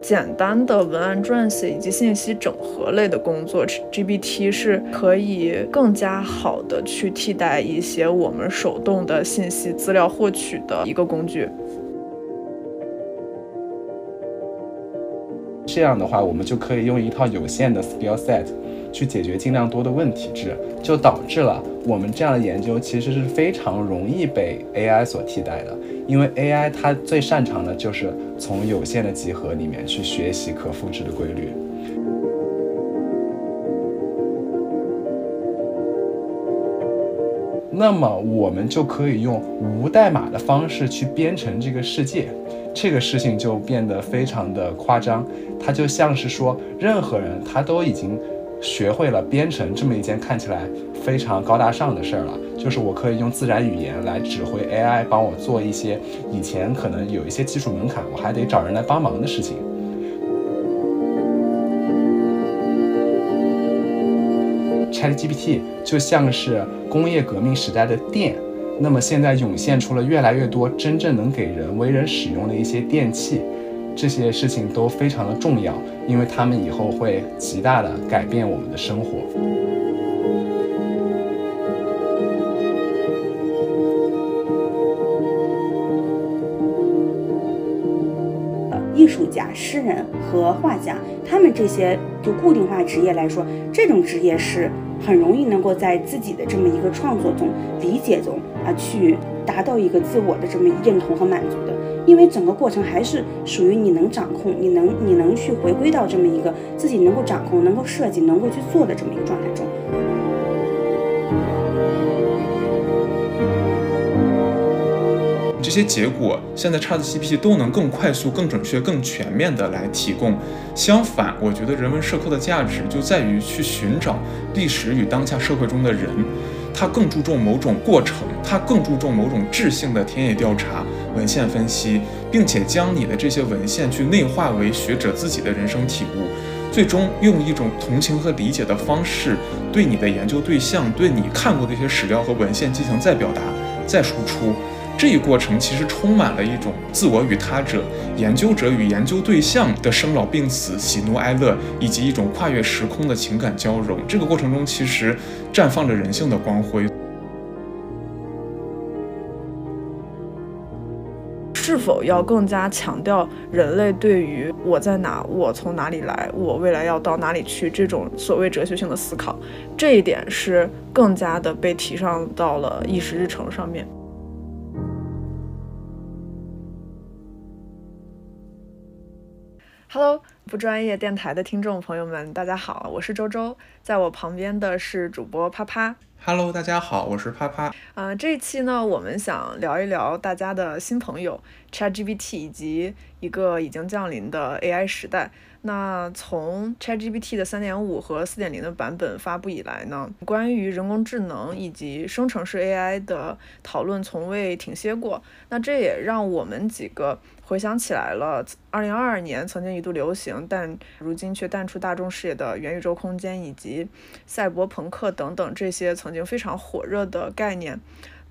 简单的文案撰写以及信息整合类的工作，GPT 是可以更加好的去替代一些我们手动的信息资料获取的一个工具。这样的话，我们就可以用一套有限的 skill set 去解决尽量多的问题制，就导致了我们这样的研究其实是非常容易被 AI 所替代的。因为 AI 它最擅长的就是从有限的集合里面去学习可复制的规律。那么我们就可以用无代码的方式去编程这个世界，这个事情就变得非常的夸张。它就像是说，任何人他都已经。学会了编程这么一件看起来非常高大上的事儿了，就是我可以用自然语言来指挥 AI 帮我做一些以前可能有一些技术门槛，我还得找人来帮忙的事情。ChatGPT 就像是工业革命时代的电，那么现在涌现出了越来越多真正能给人为人使用的一些电器。这些事情都非常的重要，因为他们以后会极大的改变我们的生活。艺术家、诗人和画家，他们这些就固定化职业来说，这种职业是很容易能够在自己的这么一个创作中、理解中啊，去达到一个自我的这么认同和满足的。因为整个过程还是属于你能掌控，你能你能去回归到这么一个自己能够掌控、能够设计、能够去做的这么一个状态中。这些结果现在 ChatGPT 都能更快速、更准确、更全面的来提供。相反，我觉得人文社科的价值就在于去寻找历史与当下社会中的人。它更注重某种过程，它更注重某种质性的田野调查、文献分析，并且将你的这些文献去内化为学者自己的人生体悟，最终用一种同情和理解的方式，对你的研究对象、对你看过的一些史料和文献进行再表达、再输出。这一过程其实充满了一种自我与他者、研究者与研究对象的生老病死、喜怒哀乐，以及一种跨越时空的情感交融。这个过程中其实绽放着人性的光辉。否要更加强调人类对于我在哪、我从哪里来、我未来要到哪里去这种所谓哲学性的思考，这一点是更加的被提上到了议事日程上面。Hello，不专业电台的听众朋友们，大家好，我是周周，在我旁边的是主播啪啪。Hello，大家好，我是啪啪。呃，这一期呢，我们想聊一聊大家的新朋友 ChatGPT 以及一个已经降临的 AI 时代。那从 ChatGPT 的三点五和四点零的版本发布以来呢，关于人工智能以及生成式 AI 的讨论从未停歇过。那这也让我们几个。回想起来了，二零二二年曾经一度流行，但如今却淡出大众视野的元宇宙空间以及赛博朋克等等这些曾经非常火热的概念。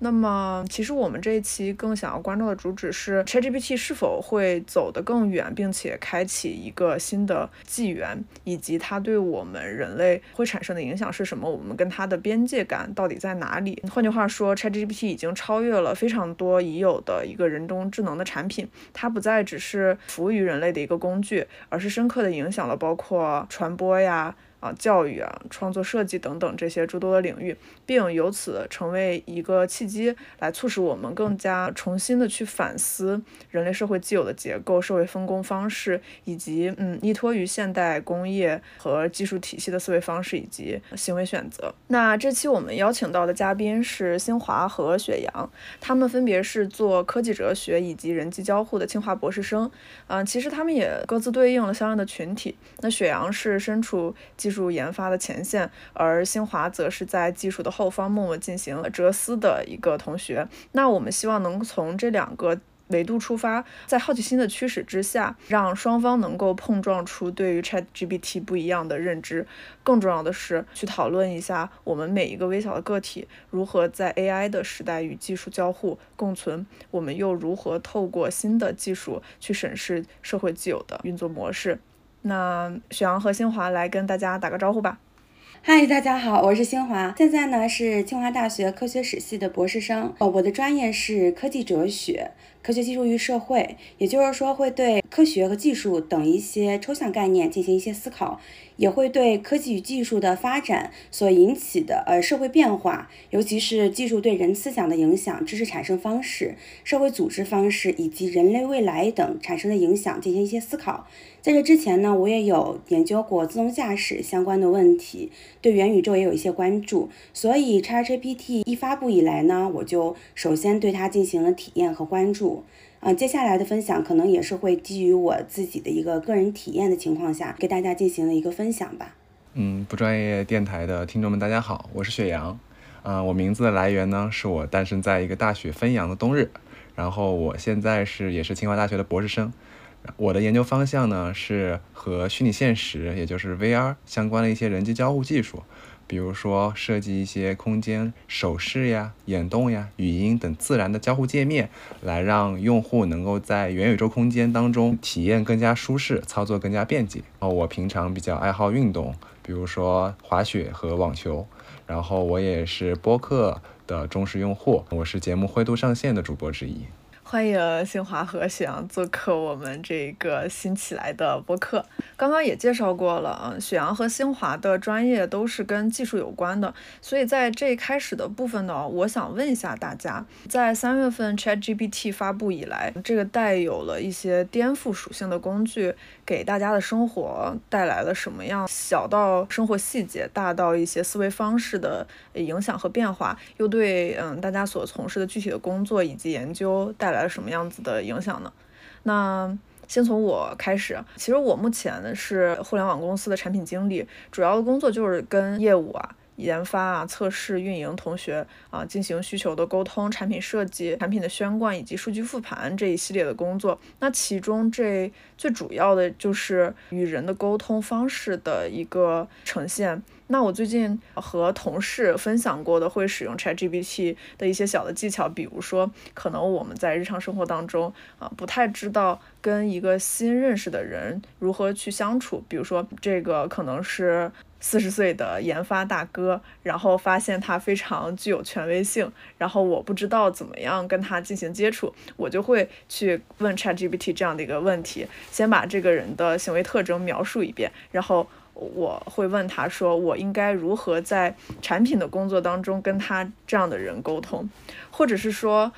那么，其实我们这一期更想要关注的主旨是 ChatGPT 是否会走得更远，并且开启一个新的纪元，以及它对我们人类会产生的影响是什么？我们跟它的边界感到底在哪里？换句话说，ChatGPT 已经超越了非常多已有的一个人工智能的产品，它不再只是服务于人类的一个工具，而是深刻的影响了包括传播呀。啊，教育啊，创作设计等等这些诸多的领域，并由此成为一个契机，来促使我们更加重新的去反思人类社会既有的结构、社会分工方式，以及嗯，依托于现代工业和技术体系的思维方式以及行为选择。那这期我们邀请到的嘉宾是新华和雪阳，他们分别是做科技哲学以及人机交互的清华博士生。嗯，其实他们也各自对应了相应的群体。那雪阳是身处技术术研发的前线，而新华则是在技术的后方默默进行了哲思的一个同学。那我们希望能从这两个维度出发，在好奇心的驱使之下，让双方能够碰撞出对于 ChatGPT 不一样的认知。更重要的是，去讨论一下我们每一个微小的个体如何在 AI 的时代与技术交互共存，我们又如何透过新的技术去审视社会既有的运作模式。那雪阳和新华来跟大家打个招呼吧。嗨，大家好，我是新华，现在呢是清华大学科学史系的博士生。哦，我的专业是科技哲学。科学技术与社会，也就是说会对科学和技术等一些抽象概念进行一些思考，也会对科技与技术的发展所引起的呃社会变化，尤其是技术对人思想的影响、知识产生方式、社会组织方式以及人类未来等产生的影响进行一些思考。在这之前呢，我也有研究过自动驾驶相关的问题，对元宇宙也有一些关注。所以 ChatGPT 一发布以来呢，我就首先对它进行了体验和关注。嗯，接下来的分享可能也是会基于我自己的一个个人体验的情况下，给大家进行了一个分享吧。嗯，不专业电台的听众们，大家好，我是雪阳。啊，我名字的来源呢，是我诞生在一个大雪纷扬的冬日。然后我现在是也是清华大学的博士生。我的研究方向呢，是和虚拟现实，也就是 VR 相关的一些人机交互技术。比如说设计一些空间手势呀、眼动呀、语音等自然的交互界面，来让用户能够在元宇宙空间当中体验更加舒适，操作更加便捷。然后我平常比较爱好运动，比如说滑雪和网球。然后我也是播客的忠实用户，我是节目灰度上线的主播之一。欢迎新华和雪阳做客我们这个新起来的播客。刚刚也介绍过了啊，雪阳和新华的专业都是跟技术有关的，所以在这一开始的部分呢，我想问一下大家，在三月份 ChatGPT 发布以来，这个带有了一些颠覆属性的工具，给大家的生活带来了什么样小到生活细节，大到一些思维方式的影响和变化，又对嗯大家所从事的具体的工作以及研究带来了。什么样子的影响呢？那先从我开始。其实我目前是互联网公司的产品经理，主要的工作就是跟业务啊、研发啊、测试、运营同学啊进行需求的沟通、产品设计、产品的宣贯以及数据复盘这一系列的工作。那其中这最主要的就是与人的沟通方式的一个呈现。那我最近和同事分享过的会使用 ChatGPT 的一些小的技巧，比如说，可能我们在日常生活当中啊，不太知道跟一个新认识的人如何去相处。比如说，这个可能是四十岁的研发大哥，然后发现他非常具有权威性，然后我不知道怎么样跟他进行接触，我就会去问 ChatGPT 这样的一个问题，先把这个人的行为特征描述一遍，然后。我会问他说，我应该如何在产品的工作当中跟他这样的人沟通，或者是说，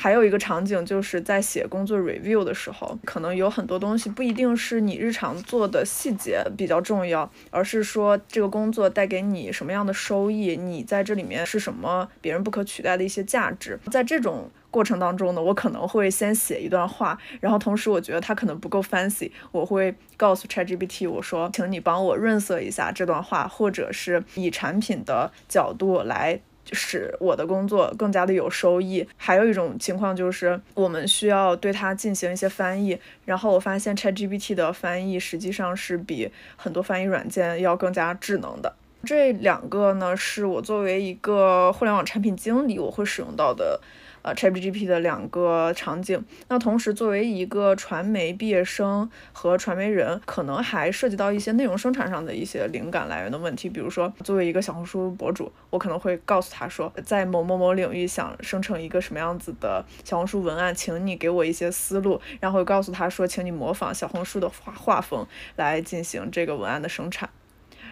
还有一个场景就是在写工作 review 的时候，可能有很多东西不一定是你日常做的细节比较重要，而是说这个工作带给你什么样的收益，你在这里面是什么别人不可取代的一些价值，在这种。过程当中呢，我可能会先写一段话，然后同时我觉得它可能不够 fancy，我会告诉 ChatGPT 我说，请你帮我润色一下这段话，或者是以产品的角度来使我的工作更加的有收益。还有一种情况就是我们需要对它进行一些翻译，然后我发现 ChatGPT 的翻译实际上是比很多翻译软件要更加智能的。这两个呢，是我作为一个互联网产品经理我会使用到的。呃，ChatGPT 的两个场景。那同时，作为一个传媒毕业生和传媒人，可能还涉及到一些内容生产上的一些灵感来源的问题。比如说，作为一个小红书博主，我可能会告诉他说，在某某某领域想生成一个什么样子的小红书文案，请你给我一些思路。然后告诉他说，请你模仿小红书的画画风来进行这个文案的生产。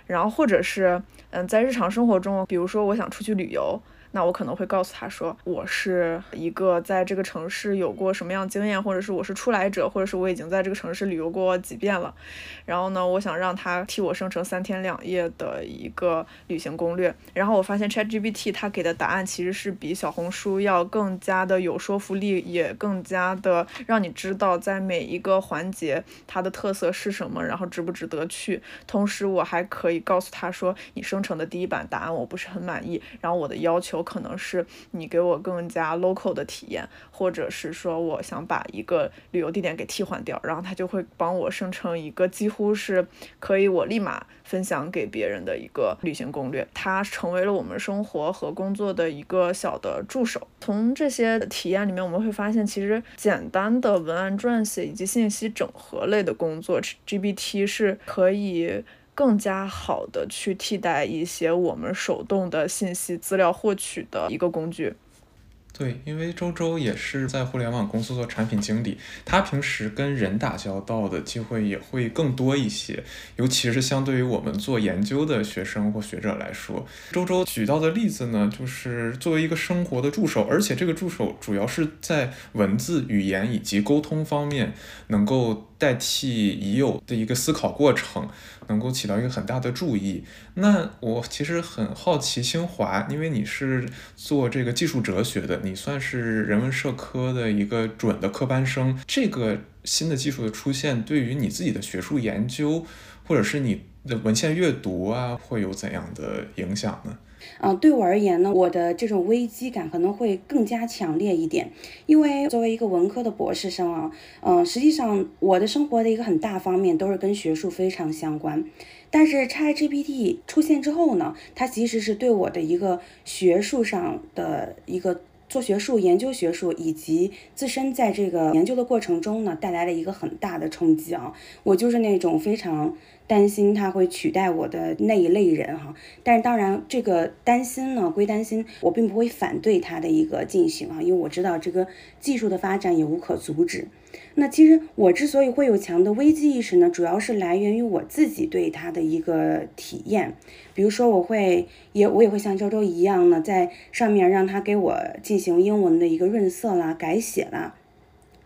然后，或者是，嗯，在日常生活中，比如说我想出去旅游。那我可能会告诉他说，我是一个在这个城市有过什么样经验，或者是我是初来者，或者是我已经在这个城市旅游过几遍了。然后呢，我想让他替我生成三天两夜的一个旅行攻略。然后我发现 ChatGPT 它给的答案其实是比小红书要更加的有说服力，也更加的让你知道在每一个环节它的特色是什么，然后值不值得去。同时，我还可以告诉他说，你生成的第一版答案我不是很满意，然后我的要求。求可能是你给我更加 local 的体验，或者是说我想把一个旅游地点给替换掉，然后它就会帮我生成一个几乎是可以我立马分享给别人的一个旅行攻略。它成为了我们生活和工作的一个小的助手。从这些体验里面，我们会发现，其实简单的文案撰写以及信息整合类的工作，GPT 是可以。更加好的去替代一些我们手动的信息资料获取的一个工具。对，因为周周也是在互联网公司做产品经理，他平时跟人打交道的机会也会更多一些，尤其是相对于我们做研究的学生或学者来说。周周举到的例子呢，就是作为一个生活的助手，而且这个助手主要是在文字、语言以及沟通方面能够代替已有的一个思考过程。能够起到一个很大的注意。那我其实很好奇，清华，因为你是做这个技术哲学的，你算是人文社科的一个准的科班生。这个新的技术的出现，对于你自己的学术研究，或者是你的文献阅读啊，会有怎样的影响呢？嗯，对我而言呢，我的这种危机感可能会更加强烈一点，因为作为一个文科的博士生啊，嗯，实际上我的生活的一个很大方面都是跟学术非常相关。但是 ChatGPT 出现之后呢，它其实是对我的一个学术上的一个做学术、研究学术以及自身在这个研究的过程中呢，带来了一个很大的冲击啊。我就是那种非常。担心他会取代我的那一类人哈，但是当然这个担心呢归担心，我并不会反对他的一个进行啊，因为我知道这个技术的发展也无可阻止。那其实我之所以会有强的危机意识呢，主要是来源于我自己对他的一个体验。比如说我会也我也会像周周一样呢，在上面让他给我进行英文的一个润色啦、改写啦，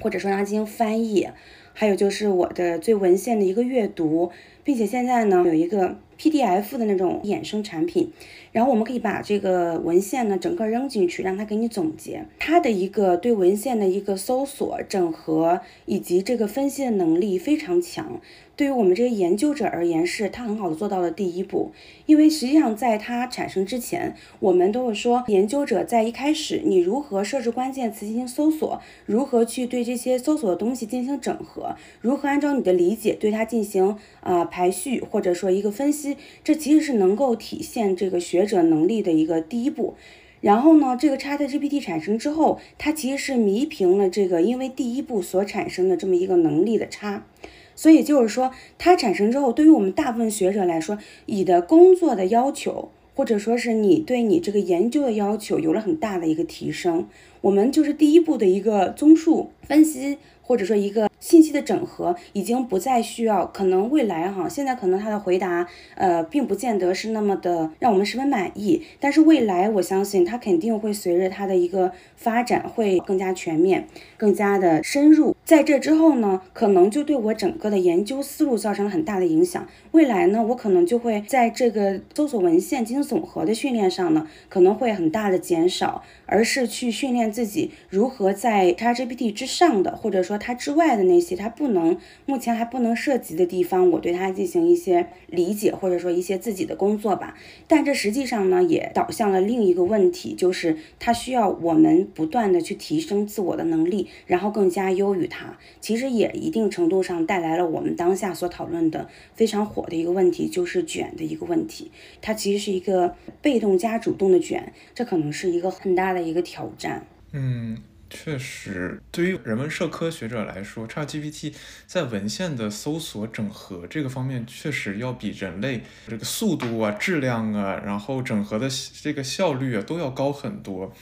或者说让他进行翻译，还有就是我的最文献的一个阅读。并且现在呢，有一个 PDF 的那种衍生产品，然后我们可以把这个文献呢整个扔进去，让它给你总结。它的一个对文献的一个搜索、整合以及这个分析的能力非常强。对于我们这些研究者而言，是它很好的做到了第一步。因为实际上在它产生之前，我们都会说，研究者在一开始，你如何设置关键词进行搜索，如何去对这些搜索的东西进行整合，如何按照你的理解对它进行啊排序，或者说一个分析，这其实是能够体现这个学者能力的一个第一步。然后呢，这个 ChatGPT 产生之后，它其实是弥平了这个因为第一步所产生的这么一个能力的差。所以就是说，它产生之后，对于我们大部分学者来说，你的工作的要求，或者说是你对你这个研究的要求，有了很大的一个提升。我们就是第一步的一个综述分析。或者说一个信息的整合已经不再需要，可能未来哈，现在可能他的回答呃并不见得是那么的让我们十分满意，但是未来我相信他肯定会随着他的一个发展会更加全面、更加的深入。在这之后呢，可能就对我整个的研究思路造成了很大的影响。未来呢，我可能就会在这个搜索文献进行总和的训练上呢，可能会很大的减少，而是去训练自己如何在 ChatGPT 之上的，或者说它之外的那些它不能目前还不能涉及的地方，我对它进行一些理解，或者说一些自己的工作吧。但这实际上呢，也导向了另一个问题，就是它需要我们不断的去提升自我的能力，然后更加优于它。其实也一定程度上带来了我们当下所讨论的非常火的一个问题，就是卷的一个问题。它其实是一个被动加主动的卷，这可能是一个很大的一个挑战。嗯。确实，对于人文社科学者来说，ChatGPT 在文献的搜索整合这个方面，确实要比人类这个速度啊、质量啊，然后整合的这个效率啊，都要高很多。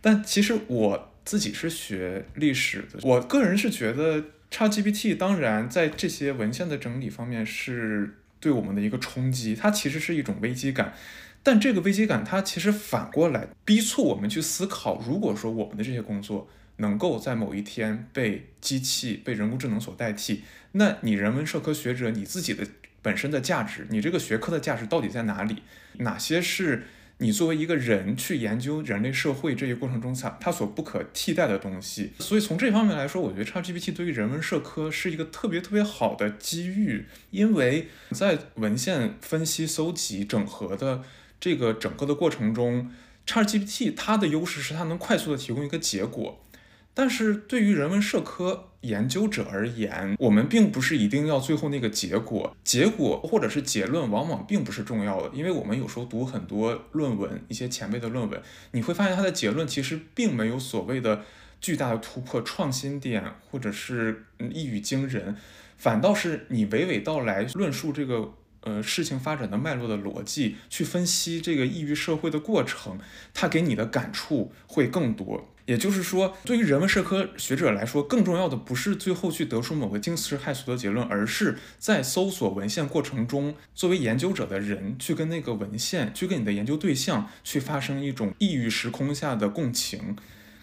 但其实我自己是学历史的，我个人是觉得 ChatGPT 当然在这些文献的整理方面是对我们的一个冲击，它其实是一种危机感。但这个危机感，它其实反过来逼促我们去思考：如果说我们的这些工作能够在某一天被机器、被人工智能所代替，那你人文社科学者你自己的本身的价值，你这个学科的价值到底在哪里？哪些是你作为一个人去研究人类社会这一过程中它它所不可替代的东西？所以从这方面来说，我觉得 ChatGPT 对于人文社科是一个特别特别好的机遇，因为在文献分析、搜集、整合的。这个整个的过程中，ChatGPT 它的优势是它能快速的提供一个结果，但是对于人文社科研究者而言，我们并不是一定要最后那个结果，结果或者是结论往往并不是重要的，因为我们有时候读很多论文，一些前辈的论文，你会发现它的结论其实并没有所谓的巨大的突破、创新点，或者是一语惊人，反倒是你娓娓道来论述这个。呃，事情发展的脉络的逻辑，去分析这个抑郁社会的过程，它给你的感触会更多。也就是说，对于人文社科学者来说，更重要的不是最后去得出某个惊世骇俗的结论，而是在搜索文献过程中，作为研究者的人去跟那个文献，去跟你的研究对象去发生一种异域时空下的共情，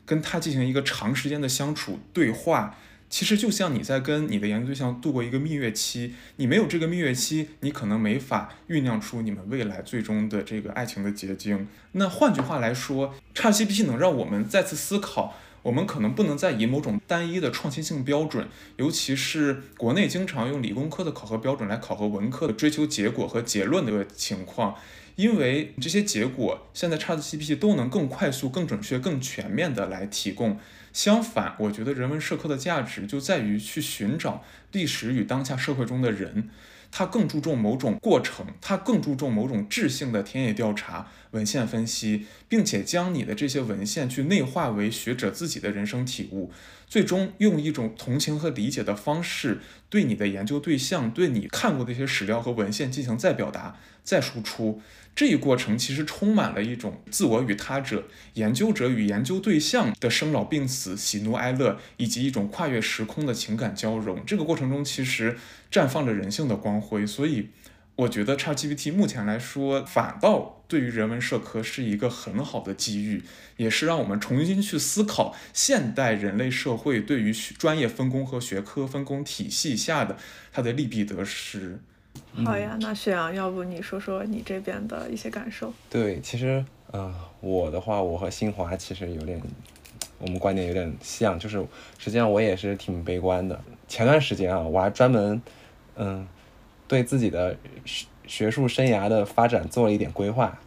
跟他进行一个长时间的相处对话。其实就像你在跟你的研究对象度过一个蜜月期，你没有这个蜜月期，你可能没法酝酿出你们未来最终的这个爱情的结晶。那换句话来说，ChatGPT 能让我们再次思考，我们可能不能再以某种单一的创新性标准，尤其是国内经常用理工科的考核标准来考核文科的追求结果和结论的情况。因为这些结果，现在 ChatGPT 都能更快速、更准确、更全面的来提供。相反，我觉得人文社科的价值就在于去寻找历史与当下社会中的人。它更注重某种过程，它更注重某种质性的田野调查、文献分析，并且将你的这些文献去内化为学者自己的人生体悟，最终用一种同情和理解的方式，对你的研究对象、对你看过的一些史料和文献进行再表达、再输出。这一过程其实充满了一种自我与他者、研究者与研究对象的生老病死、喜怒哀乐，以及一种跨越时空的情感交融。这个过程中其实绽放着人性的光辉，所以我觉得 ChatGPT 目前来说，反倒对于人文社科是一个很好的机遇，也是让我们重新去思考现代人类社会对于专业分工和学科分工体系下的它的利弊得失。好呀，那雪阳，要不你说说你这边的一些感受？对，其实，呃，我的话，我和新华其实有点，我们观点有点像，就是实际上我也是挺悲观的。前段时间啊，我还专门，嗯，对自己的学学术生涯的发展做了一点规划。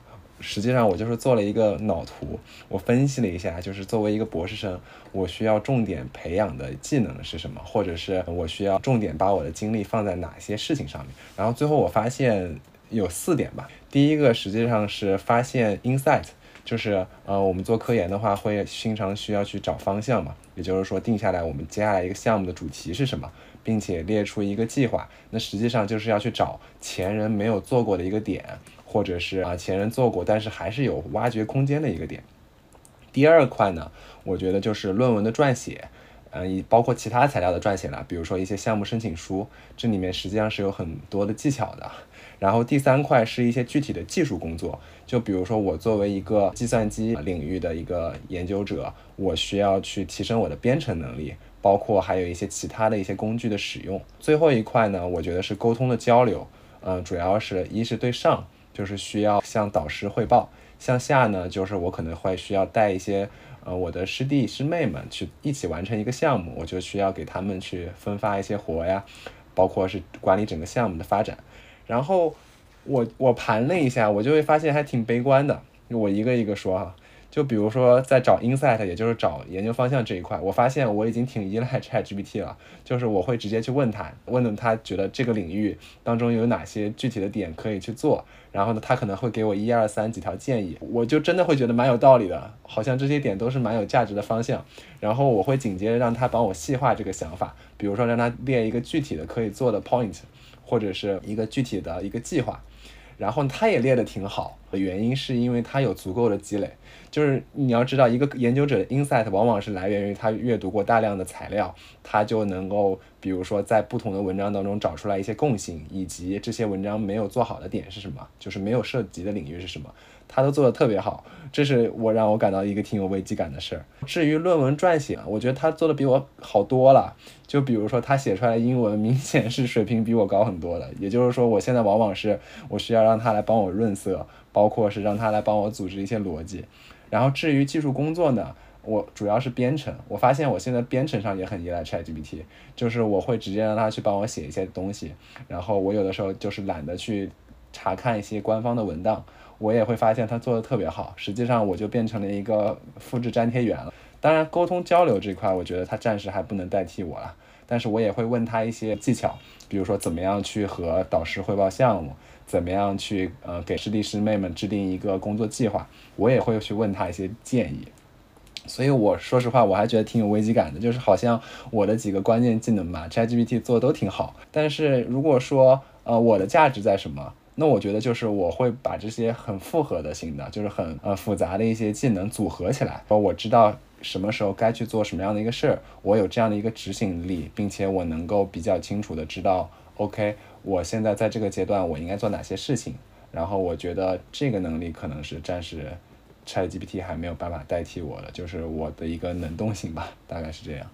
实际上我就是做了一个脑图，我分析了一下，就是作为一个博士生，我需要重点培养的技能是什么，或者是我需要重点把我的精力放在哪些事情上面。然后最后我发现有四点吧。第一个实际上是发现 insight，就是呃我们做科研的话会经常需要去找方向嘛，也就是说定下来我们接下来一个项目的主题是什么，并且列出一个计划。那实际上就是要去找前人没有做过的一个点。或者是啊，前人做过，但是还是有挖掘空间的一个点。第二块呢，我觉得就是论文的撰写，嗯，包括其他材料的撰写了，比如说一些项目申请书，这里面实际上是有很多的技巧的。然后第三块是一些具体的技术工作，就比如说我作为一个计算机领域的一个研究者，我需要去提升我的编程能力，包括还有一些其他的一些工具的使用。最后一块呢，我觉得是沟通的交流，嗯，主要是一是对上。就是需要向导师汇报，向下呢，就是我可能会需要带一些呃我的师弟师妹们去一起完成一个项目，我就需要给他们去分发一些活呀，包括是管理整个项目的发展。然后我我盘了一下，我就会发现还挺悲观的。我一个一个说哈。就比如说，在找 insight，也就是找研究方向这一块，我发现我已经挺依赖 ChatGPT 了。就是我会直接去问他，问问他觉得这个领域当中有哪些具体的点可以去做，然后呢，他可能会给我一二三几条建议，我就真的会觉得蛮有道理的，好像这些点都是蛮有价值的方向。然后我会紧接着让他帮我细化这个想法，比如说让他列一个具体的可以做的 point，或者是一个具体的一个计划。然后他也列得挺好，的原因是因为他有足够的积累。就是你要知道，一个研究者的 insight 往往是来源于他阅读过大量的材料，他就能够，比如说在不同的文章当中找出来一些共性，以及这些文章没有做好的点是什么，就是没有涉及的领域是什么，他都做的特别好，这是我让我感到一个挺有危机感的事儿。至于论文撰写，我觉得他做的比我好多了。就比如说他写出来的英文，明显是水平比我高很多的。也就是说，我现在往往是我需要让他来帮我润色，包括是让他来帮我组织一些逻辑。然后至于技术工作呢，我主要是编程。我发现我现在编程上也很依赖 ChatGPT，就是我会直接让他去帮我写一些东西。然后我有的时候就是懒得去查看一些官方的文档，我也会发现他做的特别好，实际上我就变成了一个复制粘贴员了。当然，沟通交流这块，我觉得他暂时还不能代替我了。但是我也会问他一些技巧，比如说怎么样去和导师汇报项目，怎么样去呃给师弟师妹们制定一个工作计划，我也会去问他一些建议。所以我说实话，我还觉得挺有危机感的，就是好像我的几个关键技能吧，ChatGPT 做的都挺好。但是如果说呃我的价值在什么，那我觉得就是我会把这些很复合的性的，就是很呃复杂的一些技能组合起来，我知道。什么时候该去做什么样的一个事儿，我有这样的一个执行力，并且我能够比较清楚的知道，OK，我现在在这个阶段我应该做哪些事情。然后我觉得这个能力可能是暂时 ChatGPT 还没有办法代替我的，就是我的一个能动性吧，大概是这样。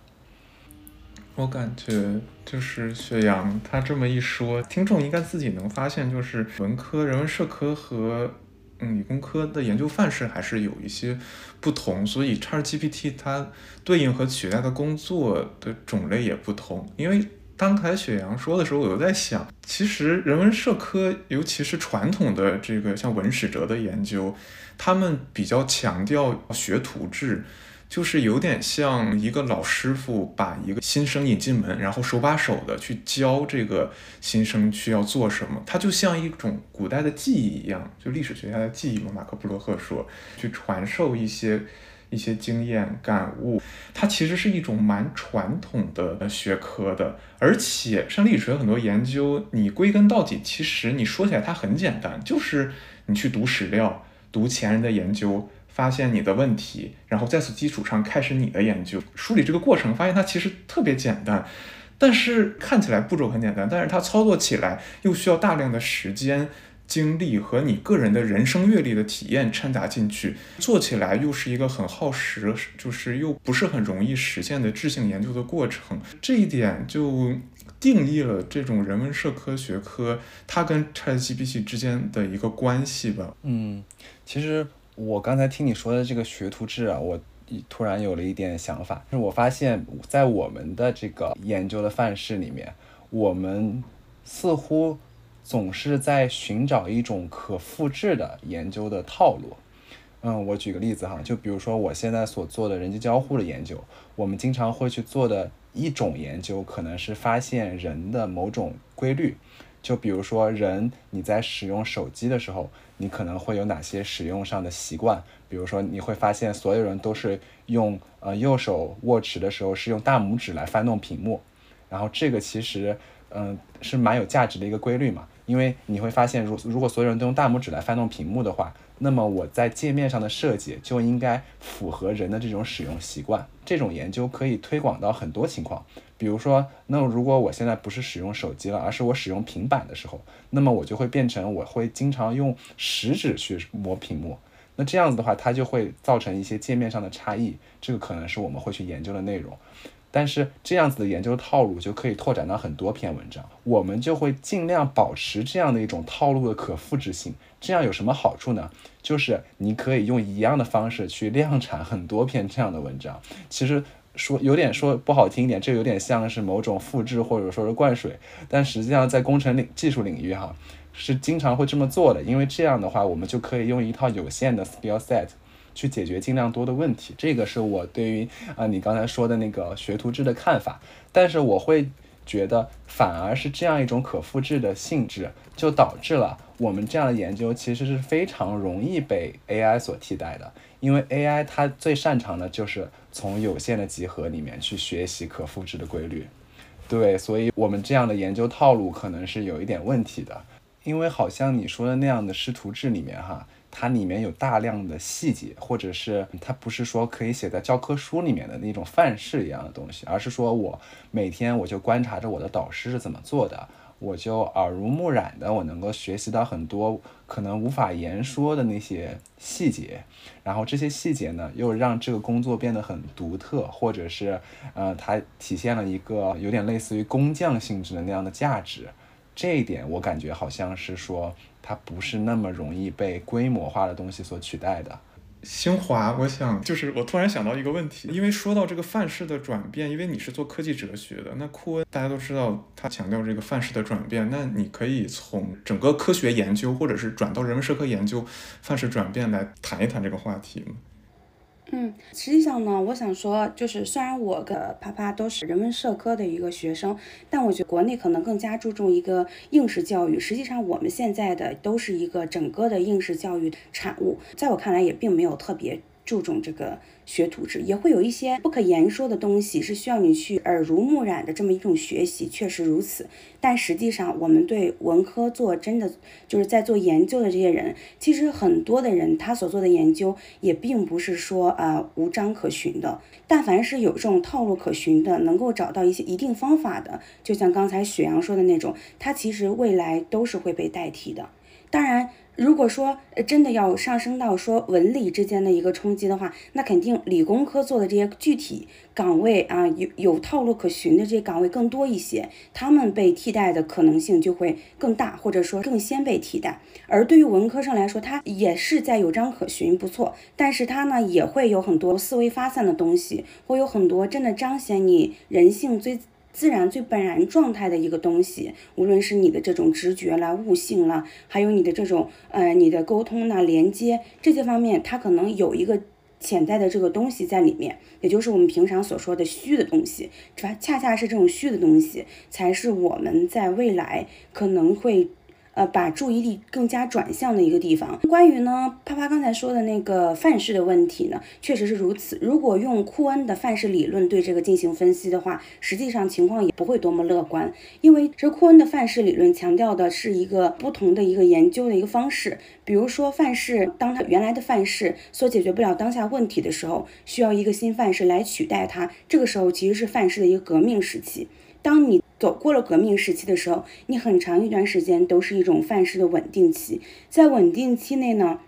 我感觉就是雪阳他这么一说，听众应该自己能发现，就是文科、人文社科和。嗯，理工科的研究范式还是有一些不同，所以 ChatGPT 它对应和取代的工作的种类也不同。因为刚才雪阳说的时候，我又在想，其实人文社科，尤其是传统的这个像文史哲的研究，他们比较强调学徒制。就是有点像一个老师傅把一个新生引进门，然后手把手的去教这个新生需要做什么。它就像一种古代的记忆一样，就历史学家的记忆嘛。马克·布洛赫说，去传授一些一些经验感悟。它其实是一种蛮传统的学科的，而且像历史学很多研究，你归根到底，其实你说起来它很简单，就是你去读史料，读前人的研究。发现你的问题，然后在此基础上开始你的研究，梳理这个过程，发现它其实特别简单，但是看起来步骤很简单，但是它操作起来又需要大量的时间、精力和你个人的人生阅历的体验掺杂进去，做起来又是一个很耗时，就是又不是很容易实现的质性研究的过程。这一点就定义了这种人文社科学科它跟 ChatGPT 之间的一个关系吧。嗯，其实。我刚才听你说的这个学徒制啊，我突然有了一点想法，就是我发现，在我们的这个研究的范式里面，我们似乎总是在寻找一种可复制的研究的套路。嗯，我举个例子哈，就比如说我现在所做的人机交互的研究，我们经常会去做的一种研究，可能是发现人的某种规律。就比如说人，你在使用手机的时候，你可能会有哪些使用上的习惯？比如说，你会发现所有人都是用呃右手握持的时候是用大拇指来翻动屏幕，然后这个其实嗯是蛮有价值的一个规律嘛，因为你会发现，如如果所有人都用大拇指来翻动屏幕的话。那么我在界面上的设计就应该符合人的这种使用习惯。这种研究可以推广到很多情况，比如说，那如果我现在不是使用手机了，而是我使用平板的时候，那么我就会变成我会经常用食指去摸屏幕。那这样子的话，它就会造成一些界面上的差异，这个可能是我们会去研究的内容。但是这样子的研究套路就可以拓展到很多篇文章，我们就会尽量保持这样的一种套路的可复制性。这样有什么好处呢？就是你可以用一样的方式去量产很多篇这样的文章。其实说有点说不好听一点，这有点像是某种复制或者说是灌水。但实际上在工程领技术领域哈，是经常会这么做的，因为这样的话我们就可以用一套有限的 skill set。去解决尽量多的问题，这个是我对于啊你刚才说的那个学徒制的看法。但是我会觉得，反而是这样一种可复制的性质，就导致了我们这样的研究其实是非常容易被 AI 所替代的。因为 AI 它最擅长的就是从有限的集合里面去学习可复制的规律。对，所以我们这样的研究套路可能是有一点问题的。因为好像你说的那样的师徒制里面哈。它里面有大量的细节，或者是它不是说可以写在教科书里面的那种范式一样的东西，而是说我每天我就观察着我的导师是怎么做的，我就耳濡目染的，我能够学习到很多可能无法言说的那些细节，然后这些细节呢，又让这个工作变得很独特，或者是呃，它体现了一个有点类似于工匠性质的那样的价值，这一点我感觉好像是说。它不是那么容易被规模化的东西所取代的。新华，我想就是我突然想到一个问题，因为说到这个范式的转变，因为你是做科技哲学的，那库恩大家都知道他强调这个范式的转变，那你可以从整个科学研究或者是转到人文社科研究范式转变来谈一谈这个话题吗？嗯，实际上呢，我想说，就是虽然我跟啪啪都是人文社科的一个学生，但我觉得国内可能更加注重一个应试教育。实际上，我们现在的都是一个整个的应试教育产物，在我看来也并没有特别注重这个。学图纸也会有一些不可言说的东西，是需要你去耳濡目染的这么一种学习，确实如此。但实际上，我们对文科做真的就是在做研究的这些人，其实很多的人他所做的研究也并不是说啊无章可循的。但凡是有这种套路可循的，能够找到一些一定方法的，就像刚才雪阳说的那种，他其实未来都是会被代替的。当然。如果说真的要上升到说文理之间的一个冲击的话，那肯定理工科做的这些具体岗位啊，有有套路可循的这些岗位更多一些，他们被替代的可能性就会更大，或者说更先被替代。而对于文科生来说，他也是在有章可循，不错，但是他呢也会有很多思维发散的东西，会有很多真的彰显你人性最。自然最本然状态的一个东西，无论是你的这种直觉啦、悟性啦，还有你的这种呃你的沟通呐、连接这些方面，它可能有一个潜在的这个东西在里面，也就是我们平常所说的虚的东西，恰恰恰是这种虚的东西，才是我们在未来可能会。呃，把注意力更加转向的一个地方。关于呢，啪啪刚才说的那个范式的问题呢，确实是如此。如果用库恩的范式理论对这个进行分析的话，实际上情况也不会多么乐观。因为这库恩的范式理论强调的是一个不同的一个研究的一个方式。比如说范式，当它原来的范式所解决不了当下问题的时候，需要一个新范式来取代它。这个时候其实是范式的一个革命时期。当你走过了革命时期的时候，你很长一段时间都是一种范式的稳定期。在稳定期内呢，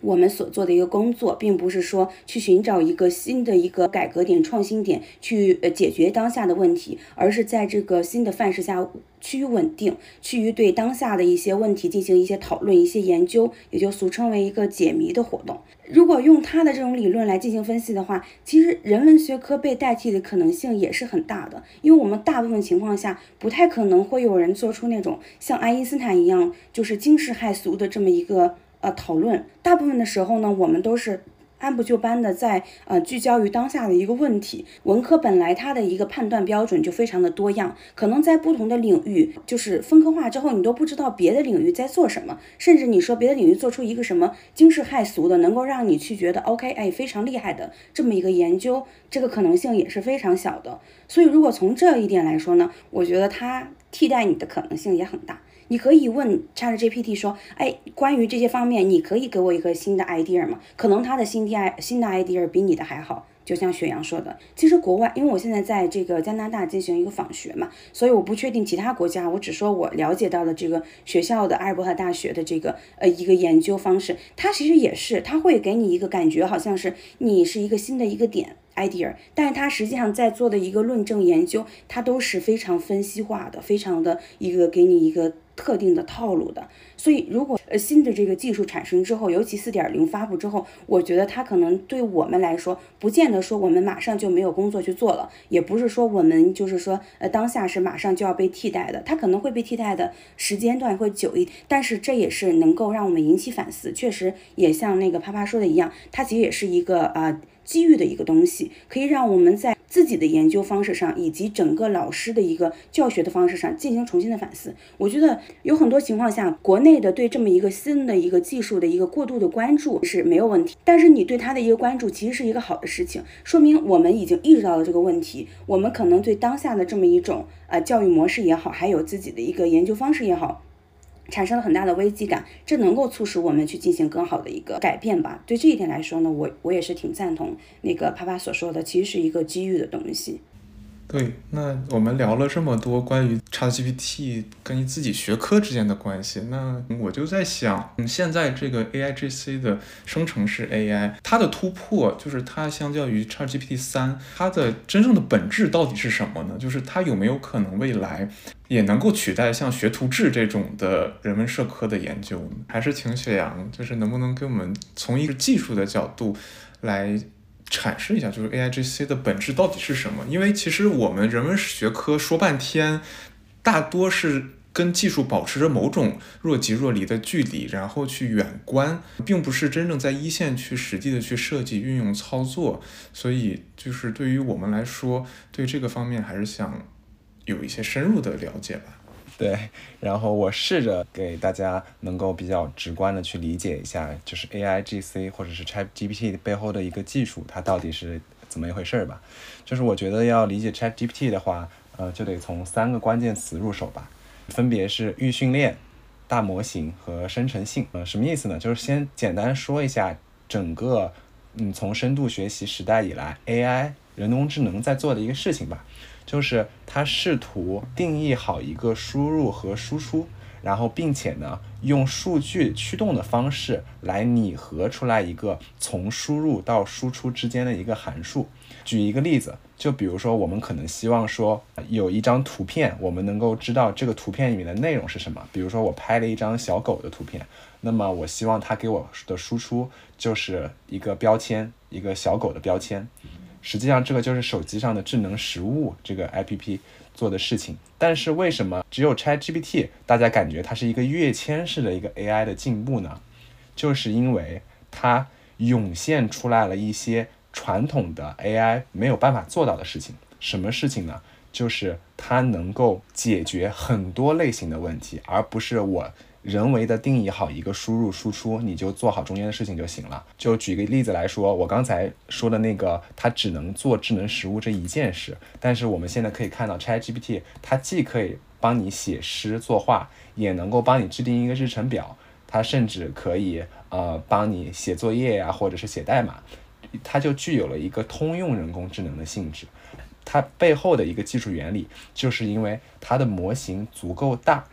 我们所做的一个工作，并不是说去寻找一个新的一个改革点、创新点去呃解决当下的问题，而是在这个新的范式下。趋于稳定，趋于对当下的一些问题进行一些讨论、一些研究，也就俗称为一个解谜的活动。如果用他的这种理论来进行分析的话，其实人文学科被代替的可能性也是很大的，因为我们大部分情况下不太可能会有人做出那种像爱因斯坦一样就是惊世骇俗的这么一个呃讨论。大部分的时候呢，我们都是。按部就班的在呃聚焦于当下的一个问题，文科本来它的一个判断标准就非常的多样，可能在不同的领域就是分科化之后，你都不知道别的领域在做什么，甚至你说别的领域做出一个什么惊世骇俗的，能够让你去觉得 OK 哎非常厉害的这么一个研究，这个可能性也是非常小的。所以如果从这一点来说呢，我觉得它替代你的可能性也很大。你可以问 Chat GPT 说，哎，关于这些方面，你可以给我一个新的 idea 吗？可能他的新的 i 新的 idea 比你的还好。就像雪阳说的，其实国外，因为我现在在这个加拿大进行一个访学嘛，所以我不确定其他国家，我只说我了解到的这个学校的阿尔伯特大学的这个呃一个研究方式，它其实也是，它会给你一个感觉，好像是你是一个新的一个点 idea，但是它实际上在做的一个论证研究，它都是非常分析化的，非常的一个给你一个。特定的套路的，所以如果呃新的这个技术产生之后，尤其四点零发布之后，我觉得它可能对我们来说，不见得说我们马上就没有工作去做了，也不是说我们就是说呃当下是马上就要被替代的，它可能会被替代的时间段会久一点，但是这也是能够让我们引起反思，确实也像那个啪啪说的一样，它其实也是一个啊。机遇的一个东西，可以让我们在自己的研究方式上，以及整个老师的一个教学的方式上进行重新的反思。我觉得有很多情况下，国内的对这么一个新的一个技术的一个过度的关注是没有问题，但是你对它的一个关注其实是一个好的事情，说明我们已经意识到了这个问题，我们可能对当下的这么一种呃教育模式也好，还有自己的一个研究方式也好。产生了很大的危机感，这能够促使我们去进行更好的一个改变吧。对这一点来说呢，我我也是挺赞同那个啪啪所说的，其实是一个机遇的东西。对，那我们聊了这么多关于 ChatGPT 跟自己学科之间的关系，那我就在想，嗯，现在这个 AIGC 的生成式 AI，它的突破就是它相较于 ChatGPT 三，它的真正的本质到底是什么呢？就是它有没有可能未来也能够取代像学徒制这种的人文社科的研究？还是请雪阳，就是能不能给我们从一个技术的角度来？阐释一下，就是 A I G C 的本质到底是什么？因为其实我们人文学科说半天，大多是跟技术保持着某种若即若离的距离，然后去远观，并不是真正在一线去实际的去设计、运用、操作。所以，就是对于我们来说，对这个方面还是想有一些深入的了解吧。对，然后我试着给大家能够比较直观的去理解一下，就是 A I G C 或者是 Chat G P T 背后的一个技术，它到底是怎么一回事儿吧。就是我觉得要理解 Chat G P T 的话，呃，就得从三个关键词入手吧，分别是预训练、大模型和生成性。呃，什么意思呢？就是先简单说一下整个，嗯，从深度学习时代以来，A I 人工智能在做的一个事情吧。就是它试图定义好一个输入和输出，然后并且呢，用数据驱动的方式来拟合出来一个从输入到输出之间的一个函数。举一个例子，就比如说我们可能希望说有一张图片，我们能够知道这个图片里面的内容是什么。比如说我拍了一张小狗的图片，那么我希望它给我的输出就是一个标签，一个小狗的标签。实际上，这个就是手机上的智能食物这个 APP 做的事情。但是，为什么只有 ChatGPT 大家感觉它是一个跃迁式的一个 AI 的进步呢？就是因为它涌现出来了一些传统的 AI 没有办法做到的事情。什么事情呢？就是它能够解决很多类型的问题，而不是我。人为的定义好一个输入输出，你就做好中间的事情就行了。就举个例子来说，我刚才说的那个，它只能做智能食物这一件事。但是我们现在可以看到，ChatGPT 它既可以帮你写诗作画，也能够帮你制定一个日程表，它甚至可以呃帮你写作业呀，或者是写代码，它就具有了一个通用人工智能的性质。它背后的一个技术原理，就是因为它的模型足够大。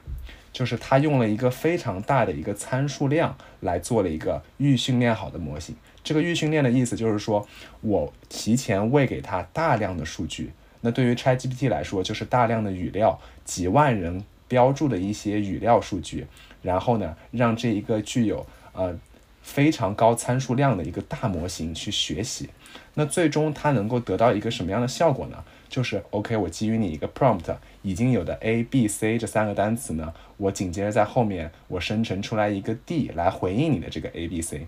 就是它用了一个非常大的一个参数量来做了一个预训练好的模型。这个预训练的意思就是说，我提前喂给它大量的数据。那对于 ChatGPT 来说，就是大量的语料，几万人标注的一些语料数据，然后呢，让这一个具有呃非常高参数量的一个大模型去学习。那最终它能够得到一个什么样的效果呢？就是 OK，我基于你一个 prompt 已经有的 A、B、C 这三个单词呢，我紧接着在后面我生成出来一个 D 来回应你的这个 A、B、C，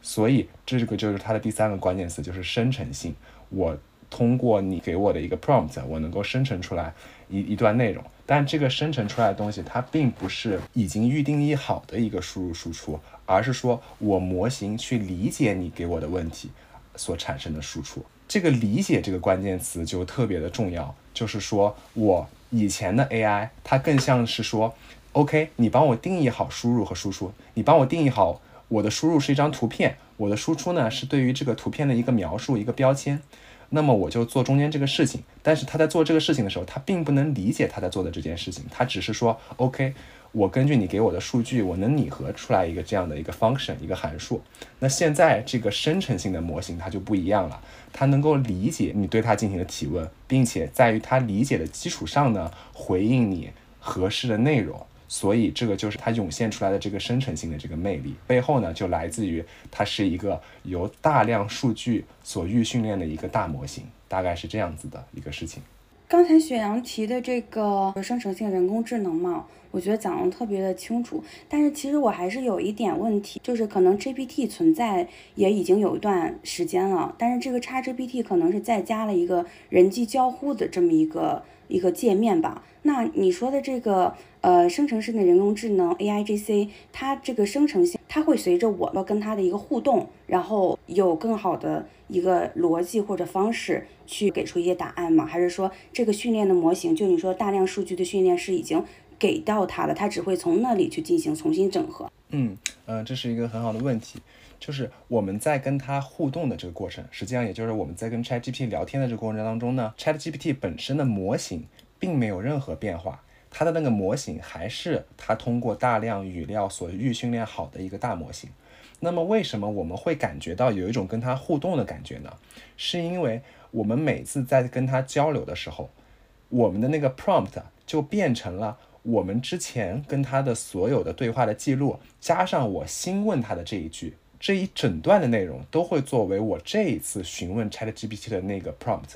所以这个就是它的第三个关键词，就是生成性。我通过你给我的一个 prompt，我能够生成出来一一段内容，但这个生成出来的东西它并不是已经预定义好的一个输入输出，而是说我模型去理解你给我的问题所产生的输出。这个理解这个关键词就特别的重要，就是说我以前的 AI 它更像是说，OK，你帮我定义好输入和输出，你帮我定义好我的输入是一张图片，我的输出呢是对于这个图片的一个描述一个标签，那么我就做中间这个事情。但是他在做这个事情的时候，他并不能理解他在做的这件事情，他只是说 OK。我根据你给我的数据，我能拟合出来一个这样的一个 function，一个函数。那现在这个生成性的模型它就不一样了，它能够理解你对它进行的提问，并且在于它理解的基础上呢，回应你合适的内容。所以这个就是它涌现出来的这个生成性的这个魅力，背后呢就来自于它是一个由大量数据所预训练的一个大模型，大概是这样子的一个事情。刚才雪阳提的这个生成性人工智能嘛，我觉得讲的特别的清楚。但是其实我还是有一点问题，就是可能 GPT 存在也已经有一段时间了，但是这个 Chat GPT 可能是再加了一个人机交互的这么一个一个界面吧。那你说的这个呃生成式的人工智能 AIGC，它这个生成性，它会随着我要跟它的一个互动，然后有更好的一个逻辑或者方式。去给出一些答案吗？还是说这个训练的模型，就你说大量数据的训练是已经给到它了，它只会从那里去进行重新整合？嗯呃，这是一个很好的问题。就是我们在跟它互动的这个过程，实际上也就是我们在跟 ChatGPT 聊天的这个过程当中呢，ChatGPT 本身的模型并没有任何变化，它的那个模型还是它通过大量语料所预训练好的一个大模型。那么为什么我们会感觉到有一种跟它互动的感觉呢？是因为我们每次在跟它交流的时候，我们的那个 prompt 就变成了我们之前跟它的所有的对话的记录，加上我新问它的这一句。这一整段的内容都会作为我这一次询问 ChatGPT 的那个 prompt，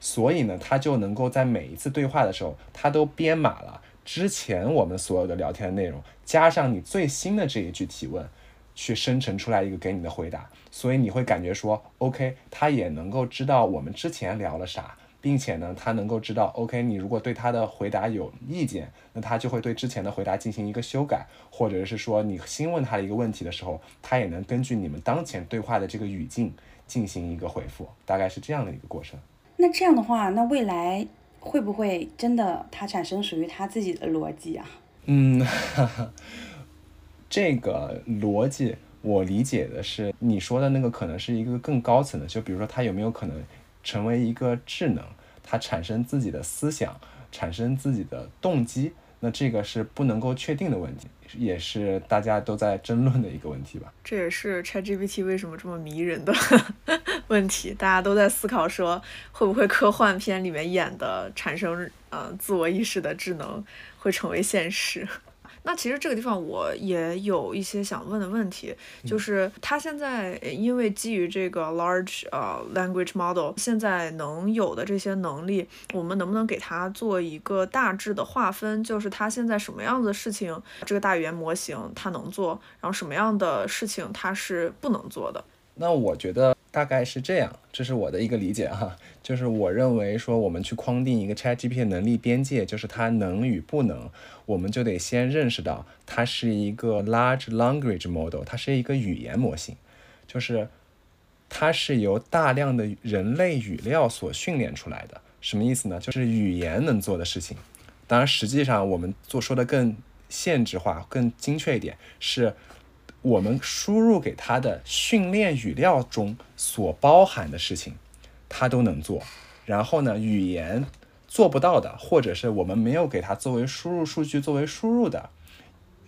所以呢，它就能够在每一次对话的时候，它都编码了之前我们所有的聊天的内容，加上你最新的这一句提问，去生成出来一个给你的回答，所以你会感觉说，OK，它也能够知道我们之前聊了啥。并且呢，他能够知道，OK，你如果对他的回答有意见，那他就会对之前的回答进行一个修改，或者是说你新问他的一个问题的时候，他也能根据你们当前对话的这个语境进行一个回复，大概是这样的一个过程。那这样的话，那未来会不会真的它产生属于它自己的逻辑啊？嗯，哈 哈这个逻辑我理解的是你说的那个可能是一个更高层的，就比如说它有没有可能成为一个智能。它产生自己的思想，产生自己的动机，那这个是不能够确定的问题，也是大家都在争论的一个问题吧。这也是 ChatGPT 为什么这么迷人的 问题，大家都在思考说，会不会科幻片里面演的产生呃自我意识的智能会成为现实。那其实这个地方我也有一些想问的问题，就是它现在因为基于这个 large 呃 language model 现在能有的这些能力，我们能不能给它做一个大致的划分？就是它现在什么样的事情，这个大语言模型它能做，然后什么样的事情它是不能做的？那我觉得大概是这样，这是我的一个理解哈，就是我认为说我们去框定一个 ChatGPT 能力边界，就是它能与不能，我们就得先认识到它是一个 large language model，它是一个语言模型，就是它是由大量的人类语料所训练出来的。什么意思呢？就是语言能做的事情。当然，实际上我们做说的更限制化、更精确一点是。我们输入给他的训练语料中所包含的事情，他都能做。然后呢，语言做不到的，或者是我们没有给他作为输入数据作为输入的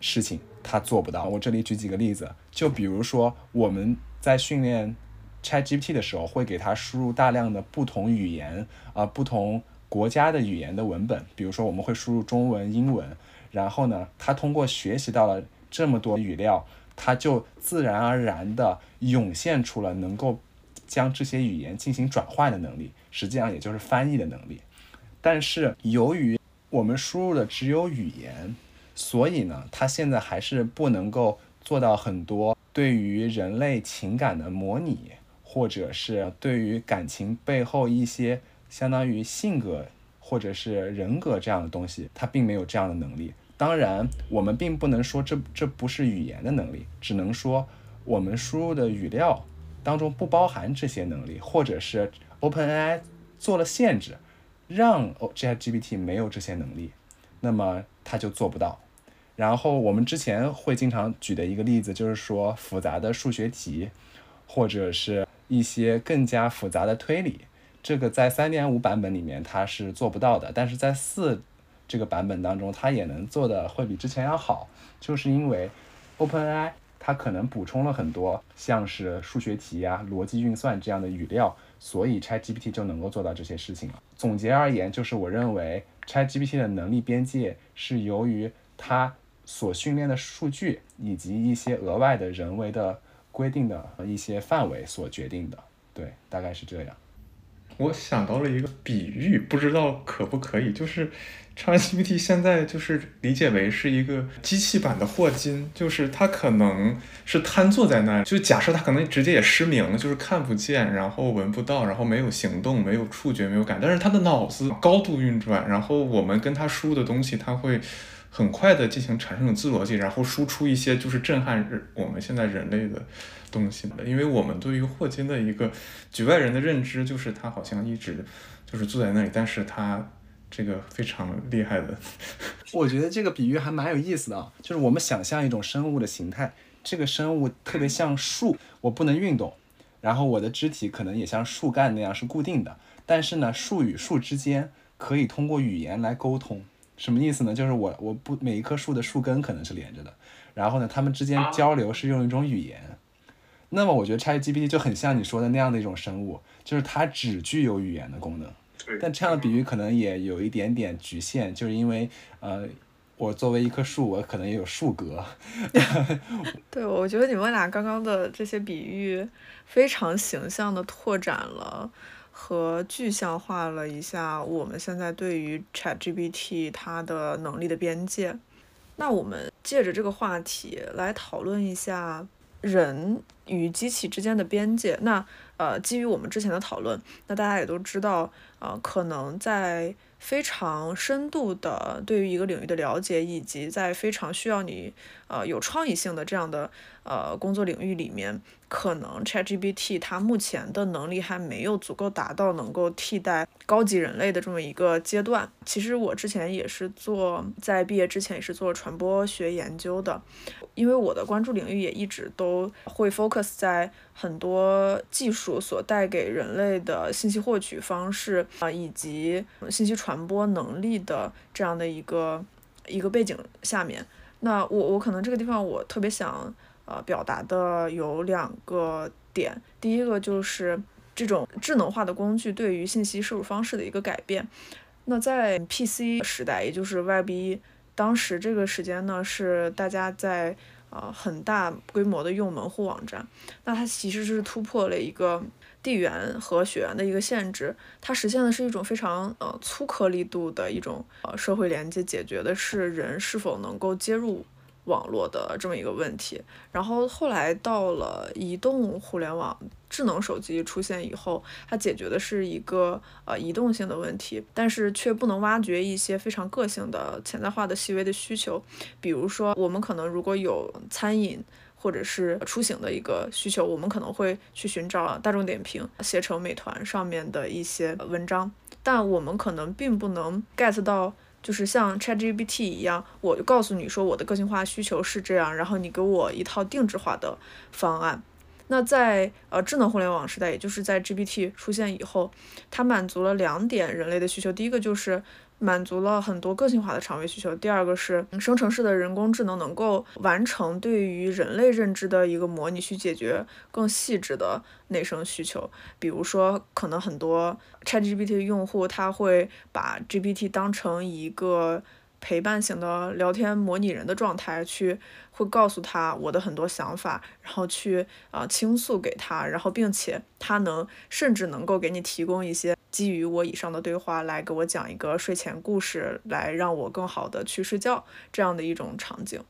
事情，他做不到。我这里举几个例子，就比如说我们在训练 ChatGPT 的时候，会给他输入大量的不同语言啊、不同国家的语言的文本。比如说，我们会输入中文、英文，然后呢，他通过学习到了这么多语料。它就自然而然地涌现出了能够将这些语言进行转换的能力，实际上也就是翻译的能力。但是由于我们输入的只有语言，所以呢，它现在还是不能够做到很多对于人类情感的模拟，或者是对于感情背后一些相当于性格或者是人格这样的东西，它并没有这样的能力。当然，我们并不能说这这不是语言的能力，只能说我们输入的语料当中不包含这些能力，或者是 OpenAI 做了限制，让 ChatGPT 没有这些能力，那么它就做不到。然后我们之前会经常举的一个例子就是说复杂的数学题，或者是一些更加复杂的推理，这个在三点五版本里面它是做不到的，但是在四。这个版本当中，它也能做的会比之前要好，就是因为 OpenAI 它可能补充了很多像是数学题啊、逻辑运算这样的语料，所以 ChatGPT 就能够做到这些事情了。总结而言，就是我认为 ChatGPT 的能力边界是由于它所训练的数据以及一些额外的人为的规定的一些范围所决定的。对，大概是这样。我想到了一个比喻，不知道可不可以，就是。ChatGPT 现在就是理解为是一个机器版的霍金，就是他可能是瘫坐在那，就假设他可能直接也失明了，就是看不见，然后闻不到，然后没有行动，没有触觉，没有感，但是他的脑子高度运转，然后我们跟他输入的东西，他会很快的进行产生自逻辑，然后输出一些就是震撼我们现在人类的东西的因为我们对于霍金的一个局外人的认知，就是他好像一直就是坐在那里，但是他。这个非常厉害的，我觉得这个比喻还蛮有意思的啊，就是我们想象一种生物的形态，这个生物特别像树，我不能运动，然后我的肢体可能也像树干那样是固定的，但是呢，树与树之间可以通过语言来沟通。什么意思呢？就是我我不每一棵树的树根可能是连着的，然后呢，它们之间交流是用一种语言。那么我觉得 ChatGPT 就很像你说的那样的一种生物，就是它只具有语言的功能。但这样的比喻可能也有一点点局限，就是因为呃，我作为一棵树，我可能也有树格。对，我觉得你们俩刚刚的这些比喻非常形象的拓展了和具象化了一下我们现在对于 ChatGPT 它的能力的边界。那我们借着这个话题来讨论一下人与机器之间的边界。那呃，基于我们之前的讨论，那大家也都知道。啊，可能在非常深度的对于一个领域的了解，以及在非常需要你呃有创意性的这样的呃工作领域里面，可能 ChatGPT 它目前的能力还没有足够达到能够替代高级人类的这么一个阶段。其实我之前也是做，在毕业之前也是做传播学研究的，因为我的关注领域也一直都会 focus 在很多技术所带给人类的信息获取方式。啊，以及信息传播能力的这样的一个一个背景下面，那我我可能这个地方我特别想呃表达的有两个点，第一个就是这种智能化的工具对于信息摄入方式的一个改变。那在 PC 时代，也就是 Web 一，当时这个时间呢是大家在呃很大规模的用门户网站，那它其实是突破了一个。地缘和血缘的一个限制，它实现的是一种非常呃粗颗粒度的一种呃社会连接，解决的是人是否能够接入网络的这么一个问题。然后后来到了移动互联网、智能手机出现以后，它解决的是一个呃移动性的问题，但是却不能挖掘一些非常个性的潜在化的细微的需求，比如说我们可能如果有餐饮。或者是出行的一个需求，我们可能会去寻找大众点评、携程、美团上面的一些文章，但我们可能并不能 get 到，就是像 ChatGPT 一样，我就告诉你说我的个性化需求是这样，然后你给我一套定制化的方案。那在呃智能互联网时代，也就是在 GPT 出现以后，它满足了两点人类的需求，第一个就是。满足了很多个性化的肠胃需求。第二个是生成式的人工智能能够完成对于人类认知的一个模拟，去解决更细致的内生需求。比如说，可能很多 ChatGPT 用户他会把 GPT 当成一个陪伴型的聊天模拟人的状态，去会告诉他我的很多想法，然后去啊倾诉给他，然后并且他能甚至能够给你提供一些。基于我以上的对话来给我讲一个睡前故事，来让我更好的去睡觉，这样的一种场景。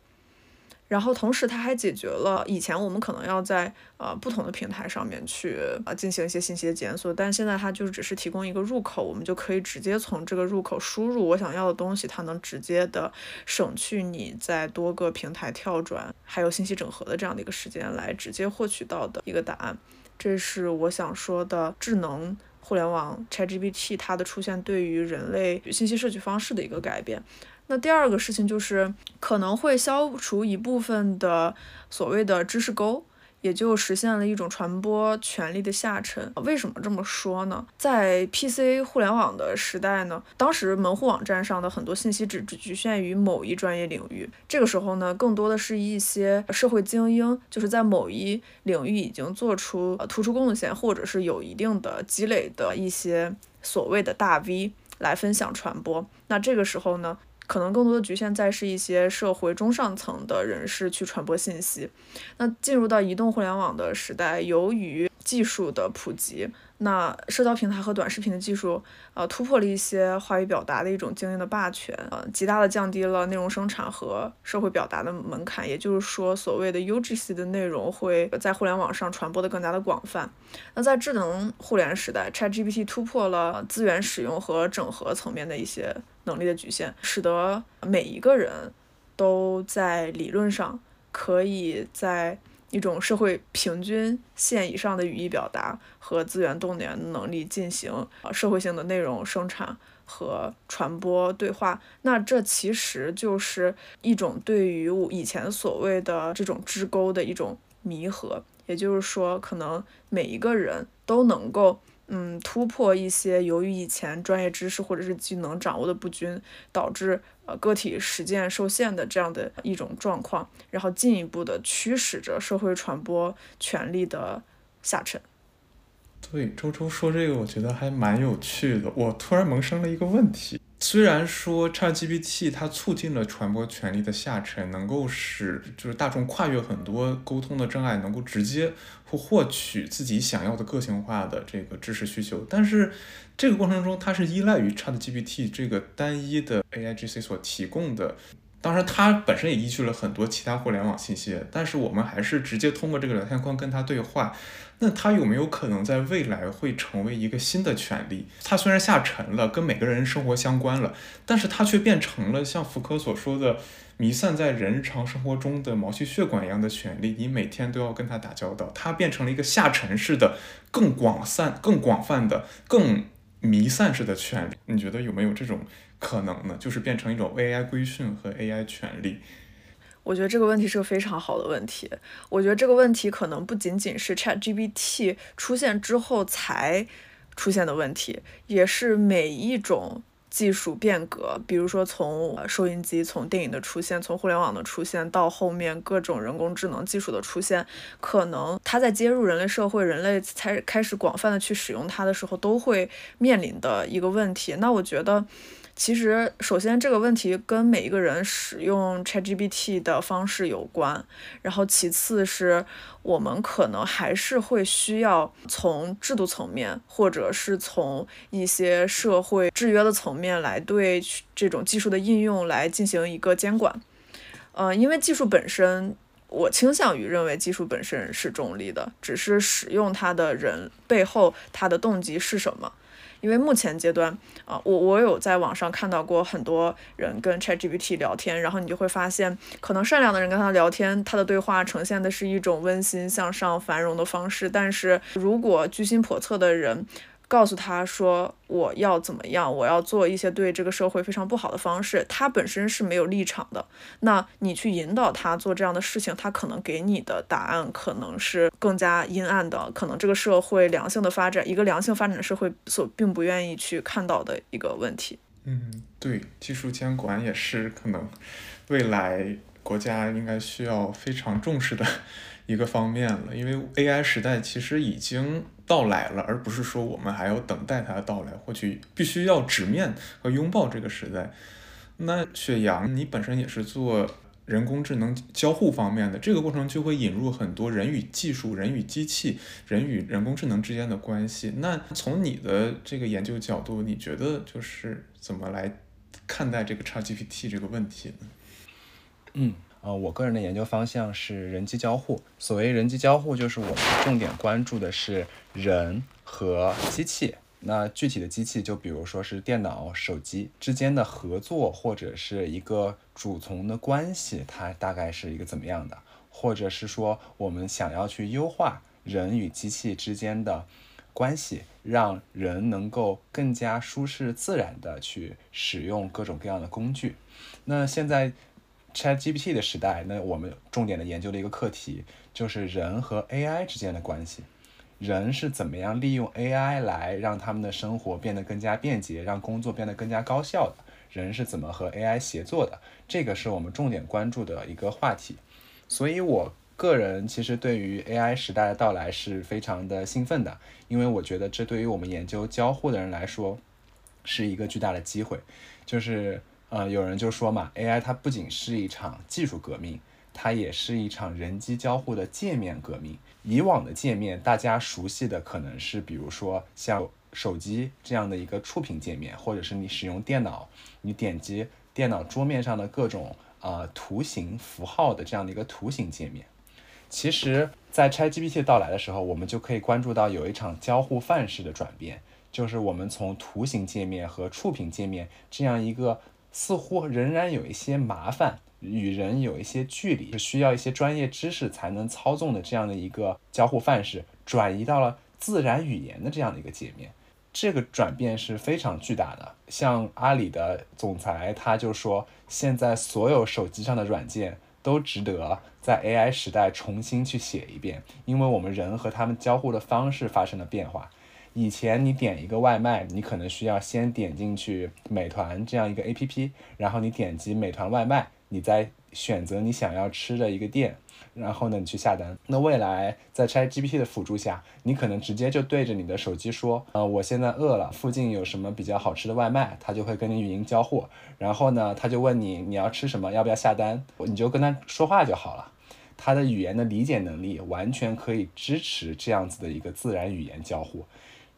然后同时，它还解决了以前我们可能要在呃不同的平台上面去呃进行一些信息的检索，但现在它就只是提供一个入口，我们就可以直接从这个入口输入我想要的东西，它能直接的省去你在多个平台跳转还有信息整合的这样的一个时间，来直接获取到的一个答案。这是我想说的智能。互联网 ChatGPT 它的出现对于人类信息摄取方式的一个改变。那第二个事情就是可能会消除一部分的所谓的知识沟。也就实现了一种传播权力的下沉。为什么这么说呢？在 PC 互联网的时代呢，当时门户网站上的很多信息只只局限于某一专业领域。这个时候呢，更多的是一些社会精英，就是在某一领域已经做出突出贡献，或者是有一定的积累的一些所谓的大 V 来分享传播。那这个时候呢？可能更多的局限在是一些社会中上层的人士去传播信息。那进入到移动互联网的时代，由于技术的普及。那社交平台和短视频的技术，呃，突破了一些话语表达的一种精英的霸权，呃，极大的降低了内容生产和社会表达的门槛。也就是说，所谓的 UGC 的内容会在互联网上传播的更加的广泛。那在智能互联时代，ChatGPT 突破了资源使用和整合层面的一些能力的局限，使得每一个人都在理论上可以在一种社会平均线以上的语义表达和资源动员能力进行呃社会性的内容生产和传播对话。那这其实就是一种对于我以前所谓的这种支沟的一种弥合。也就是说，可能每一个人都能够。嗯，突破一些由于以前专业知识或者是技能掌握的不均，导致呃个体实践受限的这样的一种状况，然后进一步的驱使着社会传播权力的下沉。对，周周说这个，我觉得还蛮有趣的。我突然萌生了一个问题。虽然说 ChatGPT 它促进了传播权利的下沉，能够使就是大众跨越很多沟通的障碍，能够直接或获取自己想要的个性化的这个知识需求，但是这个过程中它是依赖于 ChatGPT 这个单一的 AIGC 所提供的。当然，它本身也依据了很多其他互联网信息，但是我们还是直接通过这个聊天框跟它对话。那它有没有可能在未来会成为一个新的权利？它虽然下沉了，跟每个人生活相关了，但是它却变成了像福柯所说的，弥散在人日常生活中的毛细血管一样的权利。你每天都要跟它打交道，它变成了一个下沉式的、更广散、更广泛的、更弥散式的权利。你觉得有没有这种？可能呢，就是变成一种 AI 规训和 AI 权利。我觉得这个问题是个非常好的问题。我觉得这个问题可能不仅仅是 ChatGPT 出现之后才出现的问题，也是每一种技术变革，比如说从收音机、从电影的出现、从互联网的出现，到后面各种人工智能技术的出现，可能它在接入人类社会、人类才开始广泛的去使用它的时候，都会面临的一个问题。那我觉得。其实，首先这个问题跟每一个人使用 ChatGPT 的方式有关，然后其次是我们可能还是会需要从制度层面，或者是从一些社会制约的层面来对这种技术的应用来进行一个监管。嗯，因为技术本身，我倾向于认为技术本身是中立的，只是使用它的人背后他的动机是什么。因为目前阶段啊，我我有在网上看到过很多人跟 ChatGPT 聊天，然后你就会发现，可能善良的人跟他聊天，他的对话呈现的是一种温馨向上、繁荣的方式，但是如果居心叵测的人。告诉他说我要怎么样，我要做一些对这个社会非常不好的方式。他本身是没有立场的，那你去引导他做这样的事情，他可能给你的答案可能是更加阴暗的，可能这个社会良性的发展，一个良性发展的社会所并不愿意去看到的一个问题。嗯，对，技术监管也是可能未来国家应该需要非常重视的一个方面了，因为 AI 时代其实已经。到来了，而不是说我们还要等待它的到来，或许必须要直面和拥抱这个时代。那雪阳，你本身也是做人工智能交互方面的，这个过程就会引入很多人与技术、人与机器、人与人工智能之间的关系。那从你的这个研究角度，你觉得就是怎么来看待这个 ChatGPT 这个问题呢？嗯。呃，我个人的研究方向是人机交互。所谓人机交互，就是我们重点关注的是人和机器。那具体的机器，就比如说是电脑、手机之间的合作，或者是一个主从的关系，它大概是一个怎么样的？或者是说，我们想要去优化人与机器之间的关系，让人能够更加舒适自然的去使用各种各样的工具。那现在。ChatGPT 的时代，那我们重点的研究的一个课题就是人和 AI 之间的关系。人是怎么样利用 AI 来让他们的生活变得更加便捷，让工作变得更加高效的？人是怎么和 AI 协作的？这个是我们重点关注的一个话题。所以，我个人其实对于 AI 时代的到来是非常的兴奋的，因为我觉得这对于我们研究交互的人来说是一个巨大的机会，就是。呃，有人就说嘛，AI 它不仅是一场技术革命，它也是一场人机交互的界面革命。以往的界面，大家熟悉的可能是，比如说像手机这样的一个触屏界面，或者是你使用电脑，你点击电脑桌面上的各种啊图形符号的这样的一个图形界面。其实，在 ChatGPT 到来的时候，我们就可以关注到有一场交互范式的转变，就是我们从图形界面和触屏界面这样一个。似乎仍然有一些麻烦，与人有一些距离，是需要一些专业知识才能操纵的这样的一个交互范式，转移到了自然语言的这样的一个界面。这个转变是非常巨大的。像阿里的总裁他就说，现在所有手机上的软件都值得在 AI 时代重新去写一遍，因为我们人和他们交互的方式发生了变化。以前你点一个外卖，你可能需要先点进去美团这样一个 APP，然后你点击美团外卖，你再选择你想要吃的一个店。然后呢，你去下单。那未来在 ChatGPT 的辅助下，你可能直接就对着你的手机说，呃，我现在饿了，附近有什么比较好吃的外卖？它就会跟你语音交互。然后呢，他就问你你要吃什么，要不要下单？你就跟他说话就好了。他的语言的理解能力完全可以支持这样子的一个自然语言交互，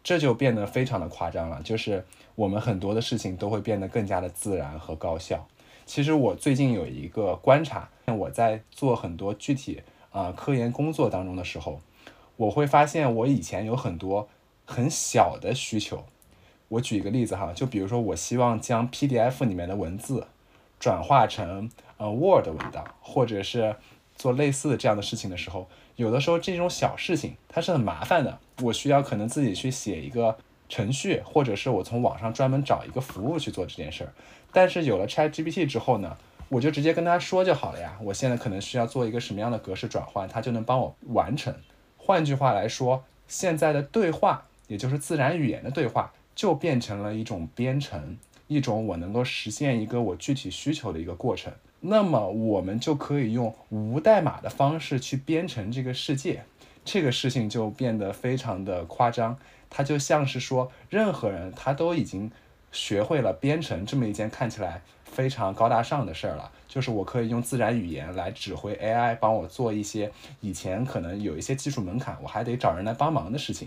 这就变得非常的夸张了。就是我们很多的事情都会变得更加的自然和高效。其实我最近有一个观察，我在做很多具体啊科研工作当中的时候，我会发现我以前有很多很小的需求。我举一个例子哈，就比如说我希望将 PDF 里面的文字转化成呃 Word 文档，或者是做类似的这样的事情的时候，有的时候这种小事情它是很麻烦的，我需要可能自己去写一个程序，或者是我从网上专门找一个服务去做这件事儿。但是有了 ChatGPT 之后呢，我就直接跟他说就好了呀。我现在可能需要做一个什么样的格式转换，它就能帮我完成。换句话来说，现在的对话，也就是自然语言的对话，就变成了一种编程，一种我能够实现一个我具体需求的一个过程。那么我们就可以用无代码的方式去编程这个世界，这个事情就变得非常的夸张。它就像是说，任何人他都已经。学会了编程这么一件看起来非常高大上的事儿了，就是我可以用自然语言来指挥 AI 帮我做一些以前可能有一些技术门槛，我还得找人来帮忙的事情。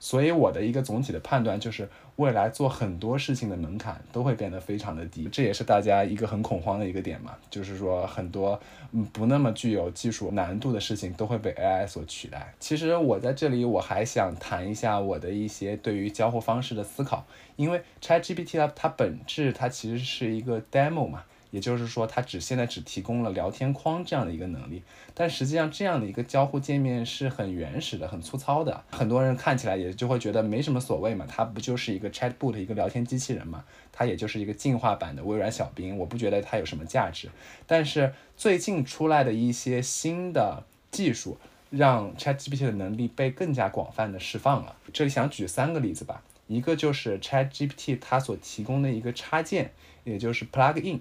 所以我的一个总体的判断就是，未来做很多事情的门槛都会变得非常的低，这也是大家一个很恐慌的一个点嘛，就是说很多嗯不那么具有技术难度的事情都会被 AI 所取代。其实我在这里我还想谈一下我的一些对于交互方式的思考，因为 ChatGPT 它它本质它其实是一个 demo 嘛。也就是说，它只现在只提供了聊天框这样的一个能力，但实际上这样的一个交互界面是很原始的、很粗糙的。很多人看起来也就会觉得没什么所谓嘛，它不就是一个 chatbot 一个聊天机器人嘛，它也就是一个进化版的微软小冰，我不觉得它有什么价值。但是最近出来的一些新的技术，让 ChatGPT 的能力被更加广泛的释放了。这里想举三个例子吧，一个就是 ChatGPT 它所提供的一个插件，也就是 plugin。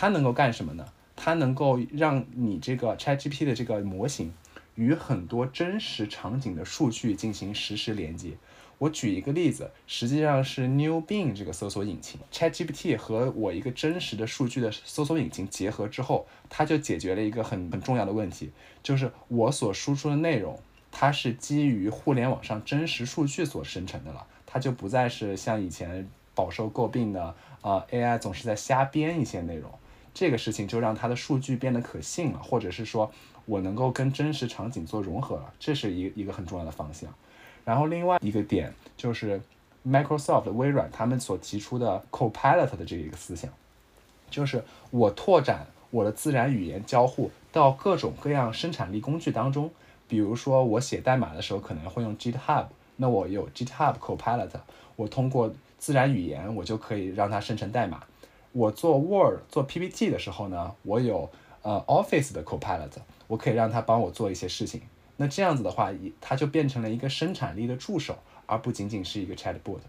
它能够干什么呢？它能够让你这个 ChatGPT 的这个模型与很多真实场景的数据进行实时连接。我举一个例子，实际上是 New Bing 这个搜索引擎，ChatGPT 和我一个真实的数据的搜索引擎结合之后，它就解决了一个很很重要的问题，就是我所输出的内容，它是基于互联网上真实数据所生成的了，它就不再是像以前饱受诟病的啊 AI 总是在瞎编一些内容。这个事情就让它的数据变得可信了，或者是说我能够跟真实场景做融合了，这是一一个很重要的方向。然后另外一个点就是 Microsoft 微软他们所提出的 Copilot 的这一个思想，就是我拓展我的自然语言交互到各种各样生产力工具当中，比如说我写代码的时候可能会用 GitHub，那我有 GitHub Copilot，我通过自然语言我就可以让它生成代码。我做 Word 做 PPT 的时候呢，我有呃 Office 的 Copilot，我可以让它帮我做一些事情。那这样子的话，它就变成了一个生产力的助手，而不仅仅是一个 Chatbot。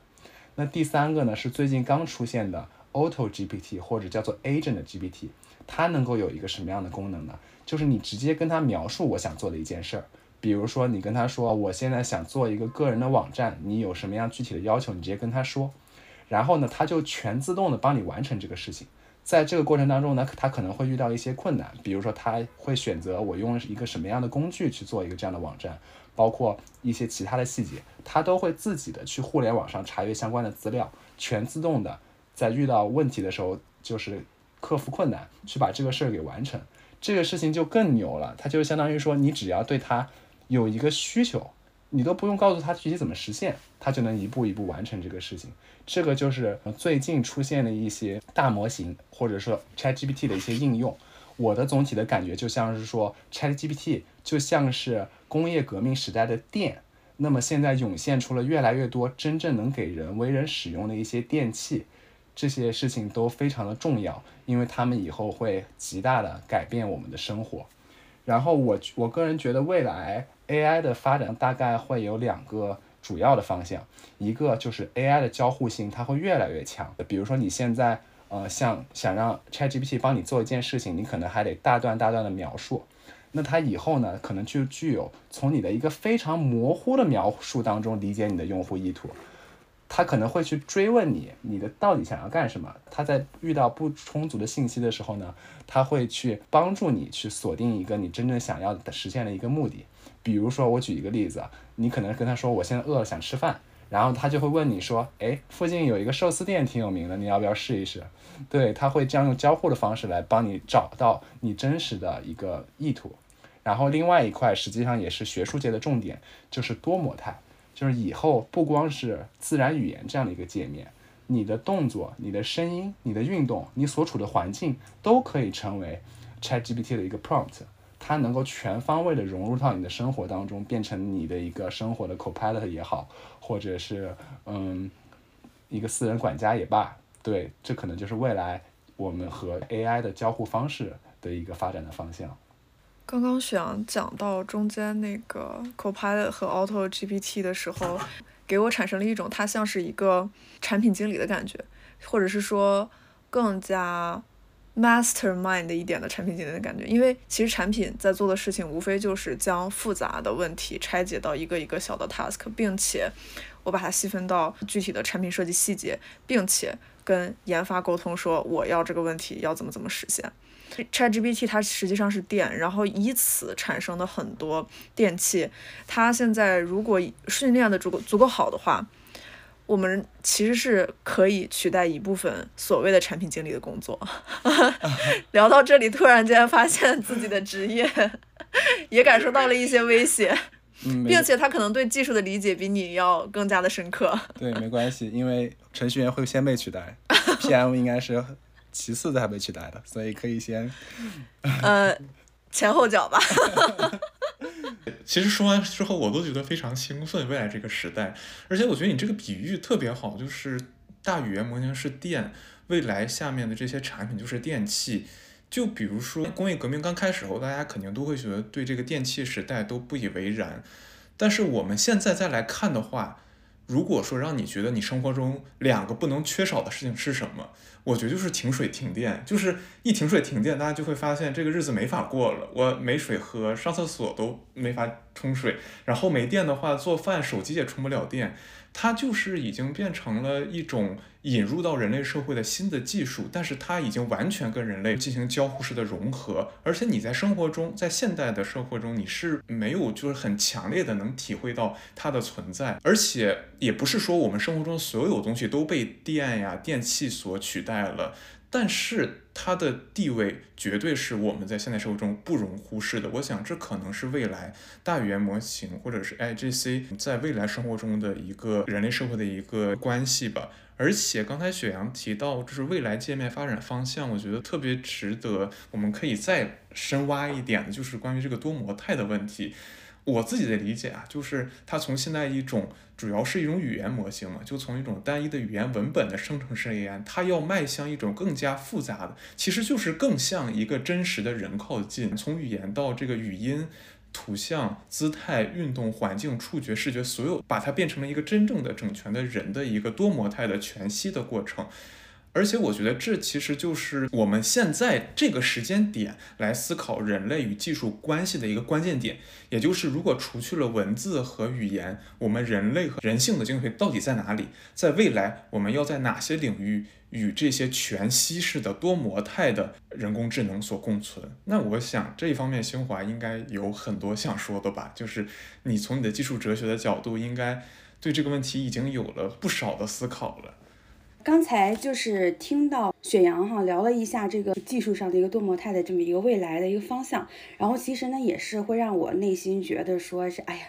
那第三个呢，是最近刚出现的 Auto GPT 或者叫做 Agent GPT，它能够有一个什么样的功能呢？就是你直接跟它描述我想做的一件事儿，比如说你跟他说我现在想做一个个人的网站，你有什么样具体的要求，你直接跟他说。然后呢，它就全自动的帮你完成这个事情。在这个过程当中呢，它可能会遇到一些困难，比如说它会选择我用一个什么样的工具去做一个这样的网站，包括一些其他的细节，它都会自己的去互联网上查阅相关的资料，全自动的在遇到问题的时候就是克服困难，去把这个事儿给完成。这个事情就更牛了，它就相当于说你只要对它有一个需求。你都不用告诉他具体怎么实现，他就能一步一步完成这个事情。这个就是最近出现的一些大模型，或者说 ChatGPT 的一些应用。我的总体的感觉就像是说，ChatGPT 就像是工业革命时代的电，那么现在涌现出了越来越多真正能给人为人使用的一些电器，这些事情都非常的重要，因为他们以后会极大的改变我们的生活。然后我我个人觉得未来 AI 的发展大概会有两个主要的方向，一个就是 AI 的交互性它会越来越强，比如说你现在。呃，像想让 ChatGPT 帮你做一件事情，你可能还得大段大段的描述。那它以后呢，可能就具有从你的一个非常模糊的描述当中理解你的用户意图。它可能会去追问你，你的到底想要干什么？它在遇到不充足的信息的时候呢，它会去帮助你去锁定一个你真正想要的实现的一个目的。比如说，我举一个例子，你可能跟他说，我现在饿了，想吃饭。然后他就会问你说：“哎，附近有一个寿司店挺有名的，你要不要试一试？”对他会这样用交互的方式来帮你找到你真实的一个意图。然后另外一块实际上也是学术界的重点，就是多模态，就是以后不光是自然语言这样的一个界面，你的动作、你的声音、你的运动、你所处的环境都可以成为 ChatGPT 的一个 prompt。它能够全方位的融入到你的生活当中，变成你的一个生活的 copilot 也好，或者是嗯一个私人管家也罢，对，这可能就是未来我们和 AI 的交互方式的一个发展的方向。刚刚雪阳讲到中间那个 copilot 和 auto GPT 的时候，给我产生了一种它像是一个产品经理的感觉，或者是说更加。Mastermind 一点的产品经理的感觉，因为其实产品在做的事情无非就是将复杂的问题拆解到一个一个小的 task，并且我把它细分到具体的产品设计细节，并且跟研发沟通说我要这个问题要怎么怎么实现。ChatGPT 它实际上是电，然后以此产生的很多电器，它现在如果训练的足够足够好的话。我们其实是可以取代一部分所谓的产品经理的工作。聊到这里，突然间发现自己的职业 也感受到了一些威胁，并且他可能对技术的理解比你要更加的深刻。对，没关系，因为程序员会先被取代，PM 应该是其次才被取代的，所以可以先呃前后脚吧。其实说完之后，我都觉得非常兴奋。未来这个时代，而且我觉得你这个比喻特别好，就是大语言模型是电，未来下面的这些产品就是电器。就比如说工业革命刚开始后，大家肯定都会觉得对这个电器时代都不以为然。但是我们现在再来看的话，如果说让你觉得你生活中两个不能缺少的事情是什么？我觉得就是停水停电，就是一停水停电，大家就会发现这个日子没法过了。我没水喝，上厕所都没法冲水，然后没电的话，做饭手机也充不了电。它就是已经变成了一种引入到人类社会的新的技术，但是它已经完全跟人类进行交互式的融合，而且你在生活中，在现代的生活中，你是没有就是很强烈的能体会到它的存在，而且也不是说我们生活中所有东西都被电呀电器所取代了。但是它的地位绝对是我们在现代社会中不容忽视的。我想这可能是未来大语言模型或者是 IGC 在未来生活中的一个人类社会的一个关系吧。而且刚才雪阳提到，就是未来界面发展方向，我觉得特别值得我们可以再深挖一点的，就是关于这个多模态的问题。我自己的理解啊，就是它从现在一种主要是一种语言模型嘛，就从一种单一的语言文本的生成式 AI，它要迈向一种更加复杂的，其实就是更像一个真实的人靠近，从语言到这个语音、图像、姿态、运动、环境、触觉、视觉，所有把它变成了一个真正的整全的人的一个多模态的全息的过程。而且我觉得这其实就是我们现在这个时间点来思考人类与技术关系的一个关键点，也就是如果除去了文字和语言，我们人类和人性的精髓到底在哪里？在未来我们要在哪些领域与这些全息式的多模态的人工智能所共存？那我想这一方面，新华应该有很多想说的吧？就是你从你的技术哲学的角度，应该对这个问题已经有了不少的思考了。刚才就是听到雪阳哈聊了一下这个技术上的一个多模态的这么一个未来的一个方向，然后其实呢也是会让我内心觉得说是哎呀。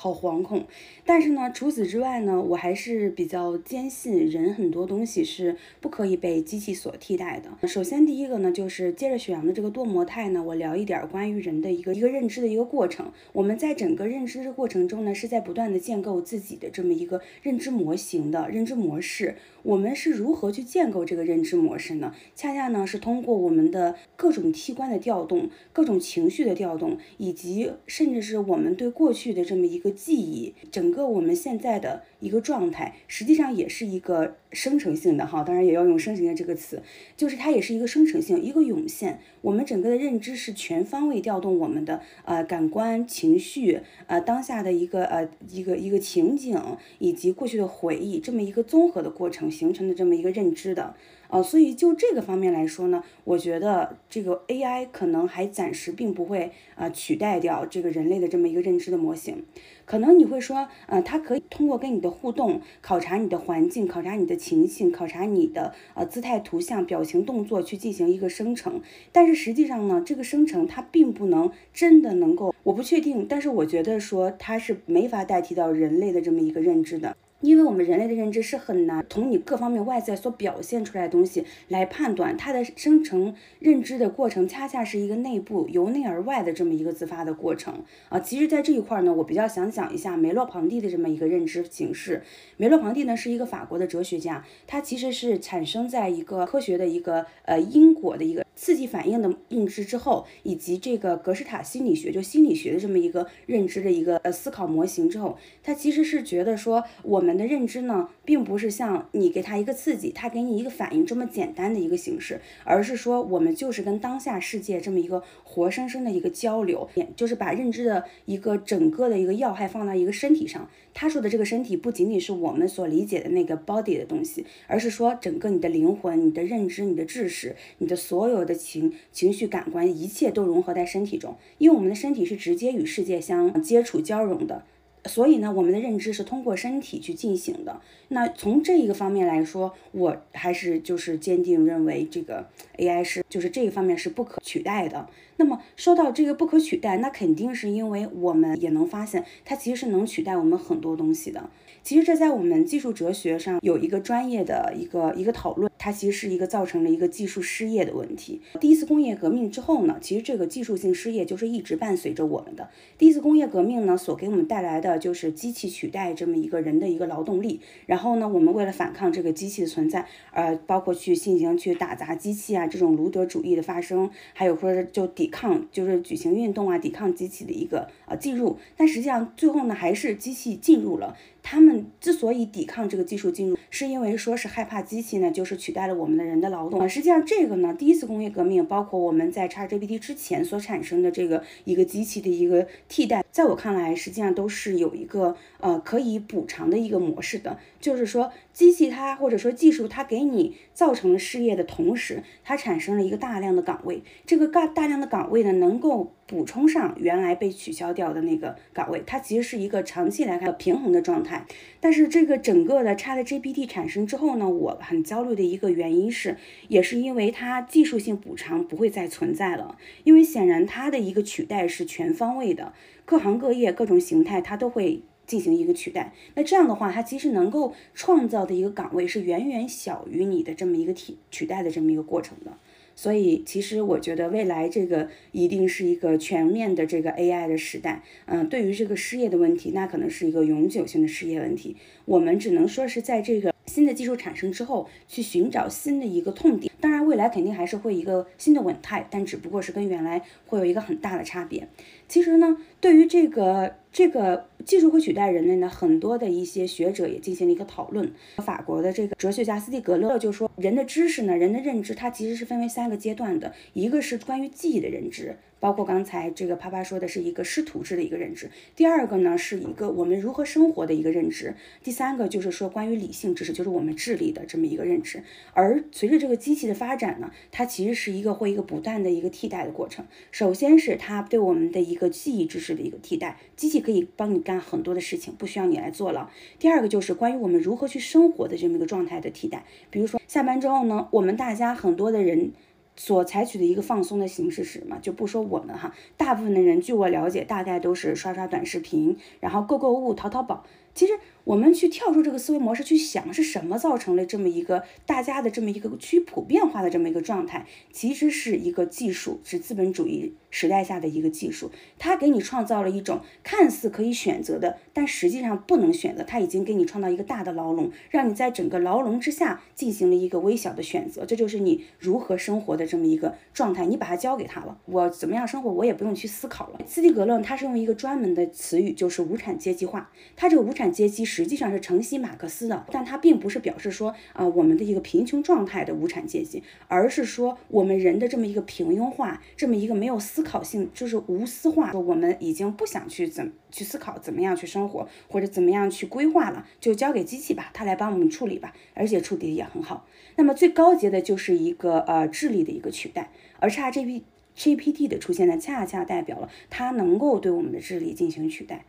好惶恐。但是呢，除此之外呢，我还是比较坚信人很多东西是不可以被机器所替代的。首先，第一个呢，就是接着雪阳的这个多模态呢，我聊一点关于人的一个一个认知的一个过程。我们在整个认知的过程中呢，是在不断的建构自己的这么一个认知模型的认知模式。我们是如何去建构这个认知模式呢？恰恰呢，是通过我们的各种器官的调动、各种情绪的调动，以及甚至是我们对过去的这么一个记忆，整个个我们现在的一个状态，实际上也是一个生成性的哈。当然也要用生成性这个词，就是它也是一个生成性，一个涌现。我们整个的认知是全方位调动我们的呃感官、情绪，呃当下的一个呃一个一个情景，以及过去的回忆，这么一个综合的过程形成的这么一个认知的。呃，所以就这个方面来说呢，我觉得这个 AI 可能还暂时并不会啊取代掉这个人类的这么一个认知的模型。可能你会说，呃，它可以通过跟你的互动，考察你的环境，考察你的情形，考察你的呃姿态、图像、表情、动作去进行一个生成。但是实际上呢，这个生成它并不能真的能够，我不确定，但是我觉得说它是没法代替到人类的这么一个认知的。因为我们人类的认知是很难从你各方面外在所表现出来的东西来判断它的生成认知的过程，恰恰是一个内部由内而外的这么一个自发的过程啊。其实，在这一块呢，我比较想讲一下梅洛庞蒂的这么一个认知形式。梅洛庞蒂呢是一个法国的哲学家，他其实是产生在一个科学的一个呃因果的一个刺激反应的认知之后，以及这个格式塔心理学就心理学的这么一个认知的一个呃思考模型之后，他其实是觉得说我们。的认知呢，并不是像你给他一个刺激，他给你一个反应这么简单的一个形式，而是说我们就是跟当下世界这么一个活生生的一个交流，就是把认知的一个整个的一个要害放到一个身体上。他说的这个身体不仅仅是我们所理解的那个 body 的东西，而是说整个你的灵魂、你的认知、你的知识、你的所有的情情绪、感官，一切都融合在身体中，因为我们的身体是直接与世界相接触交融的。所以呢，我们的认知是通过身体去进行的。那从这一个方面来说，我还是就是坚定认为这个 AI 是就是这一方面是不可取代的。那么说到这个不可取代，那肯定是因为我们也能发现，它其实是能取代我们很多东西的。其实这在我们技术哲学上有一个专业的一个一个讨论，它其实是一个造成了一个技术失业的问题。第一次工业革命之后呢，其实这个技术性失业就是一直伴随着我们的。第一次工业革命呢，所给我们带来的就是机器取代这么一个人的一个劳动力。然后呢，我们为了反抗这个机器的存在，呃，包括去进行去打砸机器啊，这种卢德主义的发生，还有说就抵抗，就是举行运动啊，抵抗机器的一个呃进入。但实际上最后呢，还是机器进入了。他们之所以抵抗这个技术进入，是因为说是害怕机器呢，就是取代了我们的人的劳动啊。实际上，这个呢，第一次工业革命，包括我们在 ChatGPT 之前所产生的这个一个机器的一个替代，在我看来，实际上都是有一个呃可以补偿的一个模式的，就是说机器它或者说技术它给你造成了失业的同时，它产生了一个大量的岗位，这个大大量的岗位呢，能够补充上原来被取消掉的那个岗位，它其实是一个长期来看的平衡的状态。但是这个整个的 ChatGPT 产生之后呢，我很焦虑的一个原因是，也是因为它技术性补偿不会再存在了，因为显然它的一个取代是全方位的，各行各业各种形态它都会进行一个取代。那这样的话，它其实能够创造的一个岗位是远远小于你的这么一个替取代的这么一个过程的。所以，其实我觉得未来这个一定是一个全面的这个 AI 的时代。嗯，对于这个失业的问题，那可能是一个永久性的失业问题。我们只能说是在这个新的技术产生之后，去寻找新的一个痛点。当然，未来肯定还是会一个新的稳态，但只不过是跟原来会有一个很大的差别。其实呢，对于这个这个技术会取代人类呢，很多的一些学者也进行了一个讨论。法国的这个哲学家斯蒂格勒就说，人的知识呢，人的认知，它其实是分为三个阶段的，一个是关于记忆的认知。包括刚才这个啪啪说的是一个师徒制的一个认知，第二个呢是一个我们如何生活的一个认知，第三个就是说关于理性知识，就是我们智力的这么一个认知。而随着这个机器的发展呢，它其实是一个会一个不断的一个替代的过程。首先是它对我们的一个记忆知识的一个替代，机器可以帮你干很多的事情，不需要你来做了。第二个就是关于我们如何去生活的这么一个状态的替代，比如说下班之后呢，我们大家很多的人。所采取的一个放松的形式是什么？就不说我们哈，大部分的人，据我了解，大概都是刷刷短视频，然后购购物、淘淘宝。其实。我们去跳出这个思维模式去想，是什么造成了这么一个大家的这么一个趋普遍化的这么一个状态？其实是一个技术，是资本主义时代下的一个技术，它给你创造了一种看似可以选择的，但实际上不能选择。它已经给你创造一个大的牢笼，让你在整个牢笼之下进行了一个微小的选择。这就是你如何生活的这么一个状态。你把它交给他了，我怎么样生活，我也不用去思考了。斯蒂格勒他是用一个专门的词语，就是无产阶级化。他这个无产阶级实际上是承袭马克思的，但它并不是表示说啊我们的一个贫穷状态的无产阶级，而是说我们人的这么一个平庸化，这么一个没有思考性，就是无私化。我们已经不想去怎去思考怎么样去生活，或者怎么样去规划了，就交给机器吧，它来帮我们处理吧，而且处理的也很好。那么最高级的就是一个呃智力的一个取代，而 ChatGPT GPT 的出现呢，恰恰代表了它能够对我们的智力进行取代。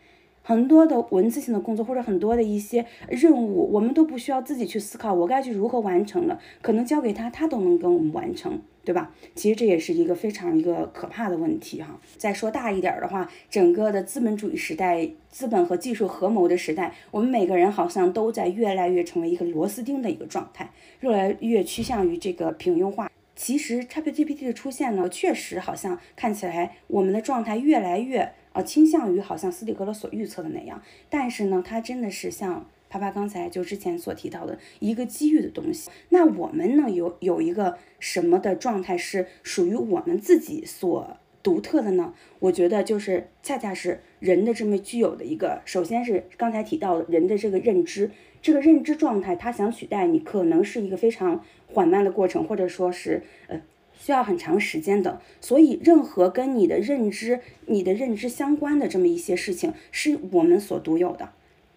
很多的文字性的工作或者很多的一些任务，我们都不需要自己去思考，我该去如何完成了，可能交给他，他都能跟我们完成，对吧？其实这也是一个非常一个可怕的问题哈。再说大一点的话，整个的资本主义时代，资本和技术合谋的时代，我们每个人好像都在越来越成为一个螺丝钉的一个状态，越来越趋向于这个平庸化。其实 ChatGPT 的出现呢，确实好像看起来我们的状态越来越。呃，倾向于好像斯蒂格勒所预测的那样，但是呢，它真的是像啪啪刚才就之前所提到的一个机遇的东西。那我们呢，有有一个什么的状态是属于我们自己所独特的呢？我觉得就是恰恰是人的这么具有的一个，首先是刚才提到的人的这个认知，这个认知状态，它想取代你，可能是一个非常缓慢的过程，或者说是呃。需要很长时间的，所以任何跟你的认知、你的认知相关的这么一些事情，是我们所独有的。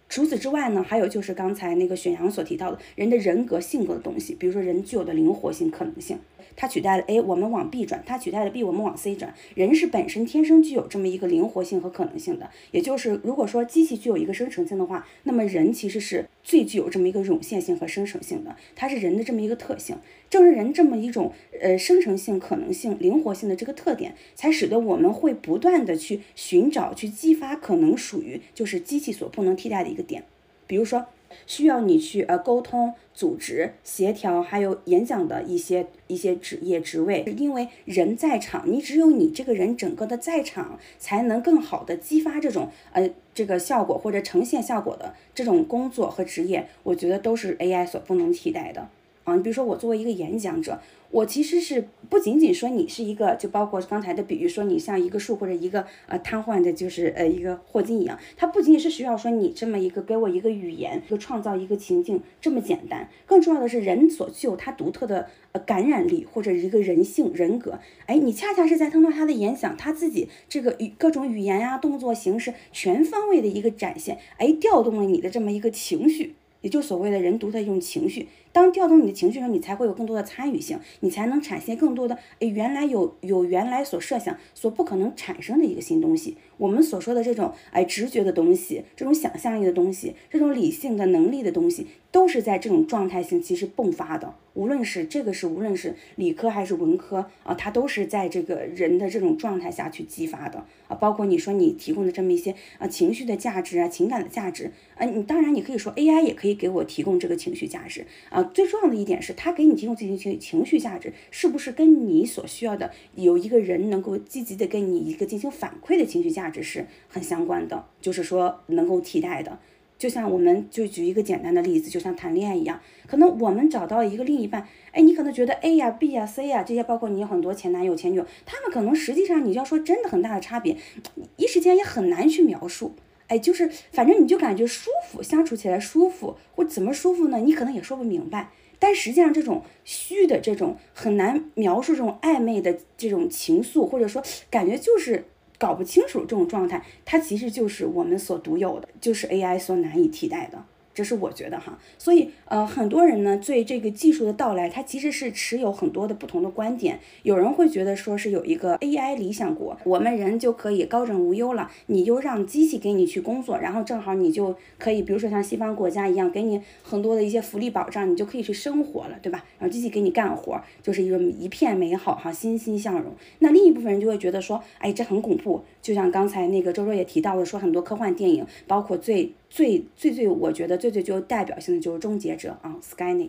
除此之外呢，还有就是刚才那个选阳所提到的人的人格、性格的东西，比如说人具有的灵活性、可能性。它取代了 A，我们往 B 转；它取代了 B，我们往 C 转。人是本身天生具有这么一个灵活性和可能性的，也就是如果说机器具有一个生成性的话，那么人其实是最具有这么一个涌现性和生成性的，它是人的这么一个特性。正是人这么一种呃生成性、可能性、灵活性的这个特点，才使得我们会不断的去寻找、去激发可能属于就是机器所不能替代的一个点，比如说。需要你去呃沟通、组织、协调，还有演讲的一些一些职业职位，因为人在场，你只有你这个人整个的在场，才能更好的激发这种呃这个效果或者呈现效果的这种工作和职业，我觉得都是 AI 所不能替代的。啊。你比如说我作为一个演讲者。我其实是不仅仅说你是一个，就包括刚才的比喻，说你像一个树或者一个呃瘫痪的，就是呃一个霍金一样，它不仅仅是需要说你这么一个给我一个语言，就创造一个情境这么简单，更重要的是人所具有他独特的呃感染力或者一个人性人格，哎，你恰恰是在通过他的演讲，他自己这个语各种语言呀、动作形式全方位的一个展现，哎，调动了你的这么一个情绪，也就所谓的人独特一种情绪。当调动你的情绪时候，你才会有更多的参与性，你才能产生更多的诶，原来有有原来所设想所不可能产生的一个新东西。我们所说的这种哎直觉的东西，这种想象力的东西，这种理性的能力的东西，都是在这种状态性其实迸发的。无论是这个是无论是理科还是文科啊，它都是在这个人的这种状态下去激发的啊。包括你说你提供的这么一些啊情绪的价值啊，情感的价值啊，你当然你可以说 AI 也可以给我提供这个情绪价值啊。最重要的一点是，他给你提供这些情情绪价值，是不是跟你所需要的有一个人能够积极的给你一个进行反馈的情绪价值是很相关的，就是说能够替代的。就像我们就举一个简单的例子，就像谈恋爱一样，可能我们找到一个另一半，哎，你可能觉得 A 呀、B 呀、C 呀这些，包括你有很多前男友、前女友，他们可能实际上你要说真的很大的差别，一时间也很难去描述。哎，就是反正你就感觉舒服，相处起来舒服，或怎么舒服呢？你可能也说不明白。但实际上，这种虚的这种很难描述，这种暧昧的这种情愫，或者说感觉就是搞不清楚这种状态，它其实就是我们所独有的，就是 AI 所难以替代的。这是我觉得哈，所以呃，很多人呢对这个技术的到来，他其实是持有很多的不同的观点。有人会觉得说是有一个 AI 理想国，我们人就可以高枕无忧了，你就让机器给你去工作，然后正好你就可以，比如说像西方国家一样，给你很多的一些福利保障，你就可以去生活了，对吧？然后机器给你干活，就是一个一片美好哈，欣欣向荣。那另一部分人就会觉得说，哎，这很恐怖。就像刚才那个周周也提到的，说很多科幻电影，包括最。最最最，我觉得最最具有代表性的就是终结者啊，Skynet，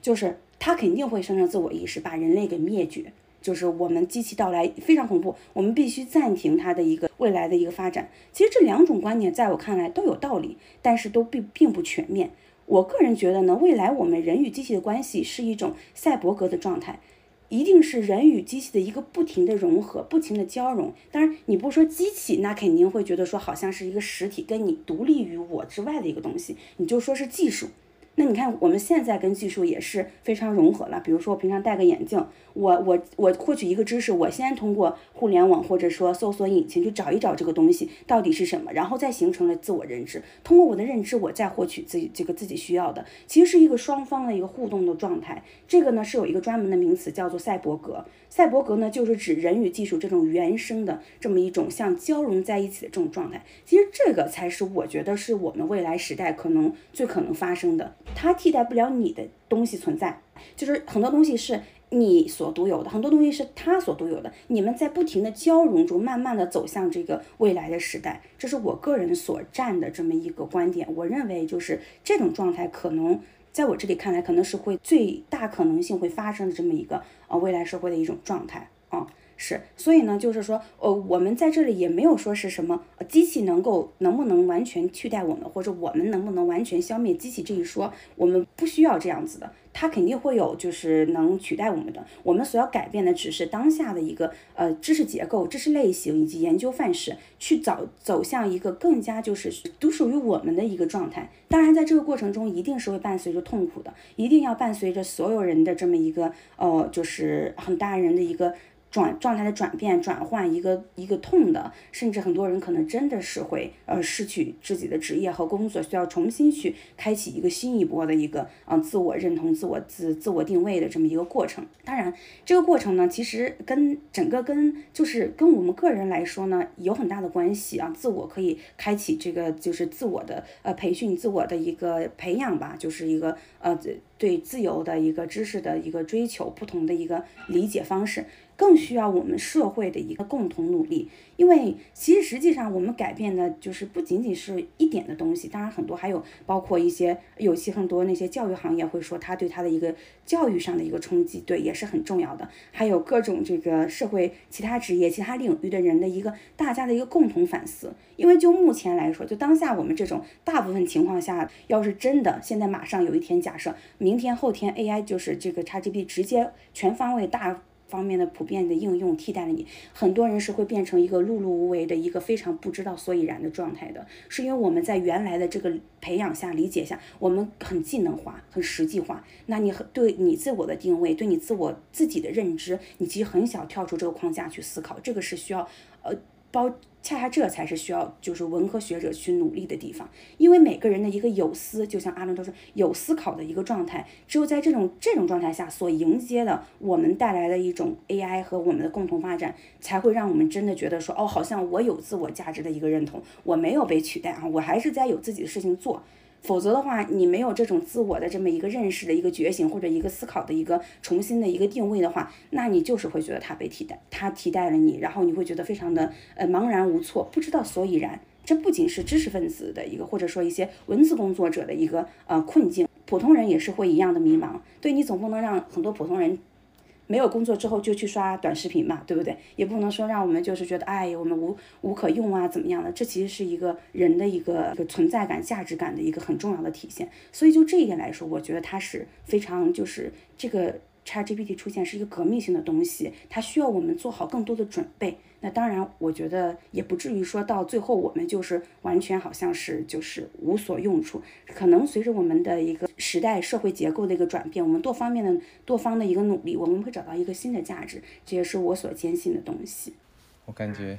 就是它肯定会生成自我意识，把人类给灭绝。就是我们机器到来非常恐怖，我们必须暂停它的一个未来的一个发展。其实这两种观点在我看来都有道理，但是都并并不全面。我个人觉得呢，未来我们人与机器的关系是一种赛博格的状态。一定是人与机器的一个不停的融合，不停的交融。当然，你不说机器，那肯定会觉得说好像是一个实体，跟你独立于我之外的一个东西。你就说是技术。那你看，我们现在跟技术也是非常融合了。比如说，我平常戴个眼镜，我我我获取一个知识，我先通过互联网或者说搜索引擎去找一找这个东西到底是什么，然后再形成了自我认知。通过我的认知，我再获取自己这个自己需要的，其实是一个双方的一个互动的状态。这个呢是有一个专门的名词叫做赛博格。赛博格呢就是指人与技术这种原生的这么一种像交融在一起的这种状态。其实这个才是我觉得是我们未来时代可能最可能发生的。它替代不了你的东西存在，就是很多东西是你所独有的，很多东西是他所独有的。你们在不停的交融中，慢慢的走向这个未来的时代，这是我个人所站的这么一个观点。我认为就是这种状态，可能在我这里看来，可能是会最大可能性会发生的这么一个呃未来社会的一种状态啊。是，所以呢，就是说，呃，我们在这里也没有说是什么机器能够能不能完全取代我们，或者我们能不能完全消灭机器这一说，我们不需要这样子的，它肯定会有就是能取代我们的。我们所要改变的只是当下的一个呃知识结构、知识类型以及研究范式，去走走向一个更加就是独属于我们的一个状态。当然，在这个过程中，一定是会伴随着痛苦的，一定要伴随着所有人的这么一个呃，就是很大人的一个。转状态的转变、转换，一个一个痛的，甚至很多人可能真的是会呃失去自己的职业和工作，需要重新去开启一个新一波的一个呃自我认同、自我自自我定位的这么一个过程。当然，这个过程呢，其实跟整个跟就是跟我们个人来说呢，有很大的关系啊。自我可以开启这个就是自我的呃培训、自我的一个培养吧，就是一个呃对自由的一个知识的一个追求，不同的一个理解方式。更需要我们社会的一个共同努力，因为其实实际上我们改变的就是不仅仅是一点的东西，当然很多还有包括一些有些很多那些教育行业会说他对他的一个教育上的一个冲击，对也是很重要的。还有各种这个社会其他职业、其他领域的人的一个大家的一个共同反思。因为就目前来说，就当下我们这种大部分情况下，要是真的现在马上有一天假设明天后天 AI 就是这个 XGP 直接全方位大。方面的普遍的应用替代了你，很多人是会变成一个碌碌无为的一个非常不知道所以然的状态的，是因为我们在原来的这个培养下、理解下，我们很技能化、很实际化。那你很对你自我的定位、对你自我自己的认知，你其实很想跳出这个框架去思考，这个是需要呃包。恰恰这才是需要就是文科学者去努力的地方，因为每个人的一个有思，就像阿伦都说有思考的一个状态，只有在这种这种状态下所迎接的我们带来的一种 AI 和我们的共同发展，才会让我们真的觉得说，哦，好像我有自我价值的一个认同，我没有被取代啊，我还是在有自己的事情做。否则的话，你没有这种自我的这么一个认识的一个觉醒，或者一个思考的一个重新的一个定位的话，那你就是会觉得他被替代，他替代了你，然后你会觉得非常的呃茫然无措，不知道所以然。这不仅是知识分子的一个，或者说一些文字工作者的一个呃困境，普通人也是会一样的迷茫。对你总不能让很多普通人。没有工作之后就去刷短视频嘛，对不对？也不能说让我们就是觉得，哎，我们无无可用啊，怎么样的？这其实是一个人的一个一个存在感、价值感的一个很重要的体现。所以就这一点来说，我觉得它是非常就是这个。ChatGPT 出现是一个革命性的东西，它需要我们做好更多的准备。那当然，我觉得也不至于说到最后我们就是完全好像是就是无所用处。可能随着我们的一个时代社会结构的一个转变，我们多方面的多方的一个努力，我们会找到一个新的价值。这也是我所坚信的东西。我感觉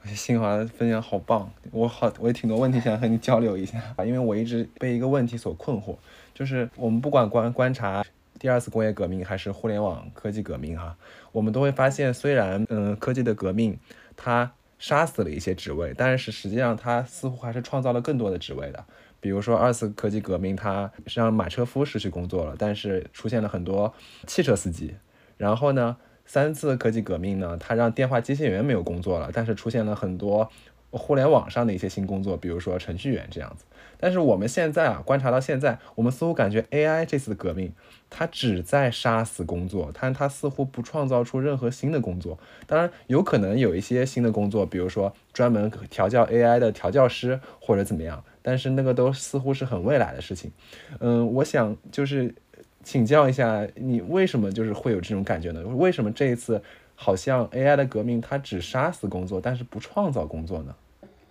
我觉得新华的分享好棒，我好我有挺多问题想和你交流一下，因为我一直被一个问题所困惑，就是我们不管观观察第二次工业革命还是互联网科技革命哈，我们都会发现，虽然嗯科技的革命它杀死了一些职位，但是实际上它似乎还是创造了更多的职位的。比如说二次科技革命，它让马车夫失去工作了，但是出现了很多汽车司机。然后呢，三次科技革命呢，它让电话接线员没有工作了，但是出现了很多互联网上的一些新工作，比如说程序员这样子。但是我们现在啊，观察到现在，我们似乎感觉 AI 这次的革命，它只在杀死工作，但它似乎不创造出任何新的工作。当然，有可能有一些新的工作，比如说专门调教 AI 的调教师或者怎么样。但是那个都似乎是很未来的事情，嗯，我想就是请教一下你，为什么就是会有这种感觉呢？为什么这一次好像 AI 的革命它只杀死工作，但是不创造工作呢？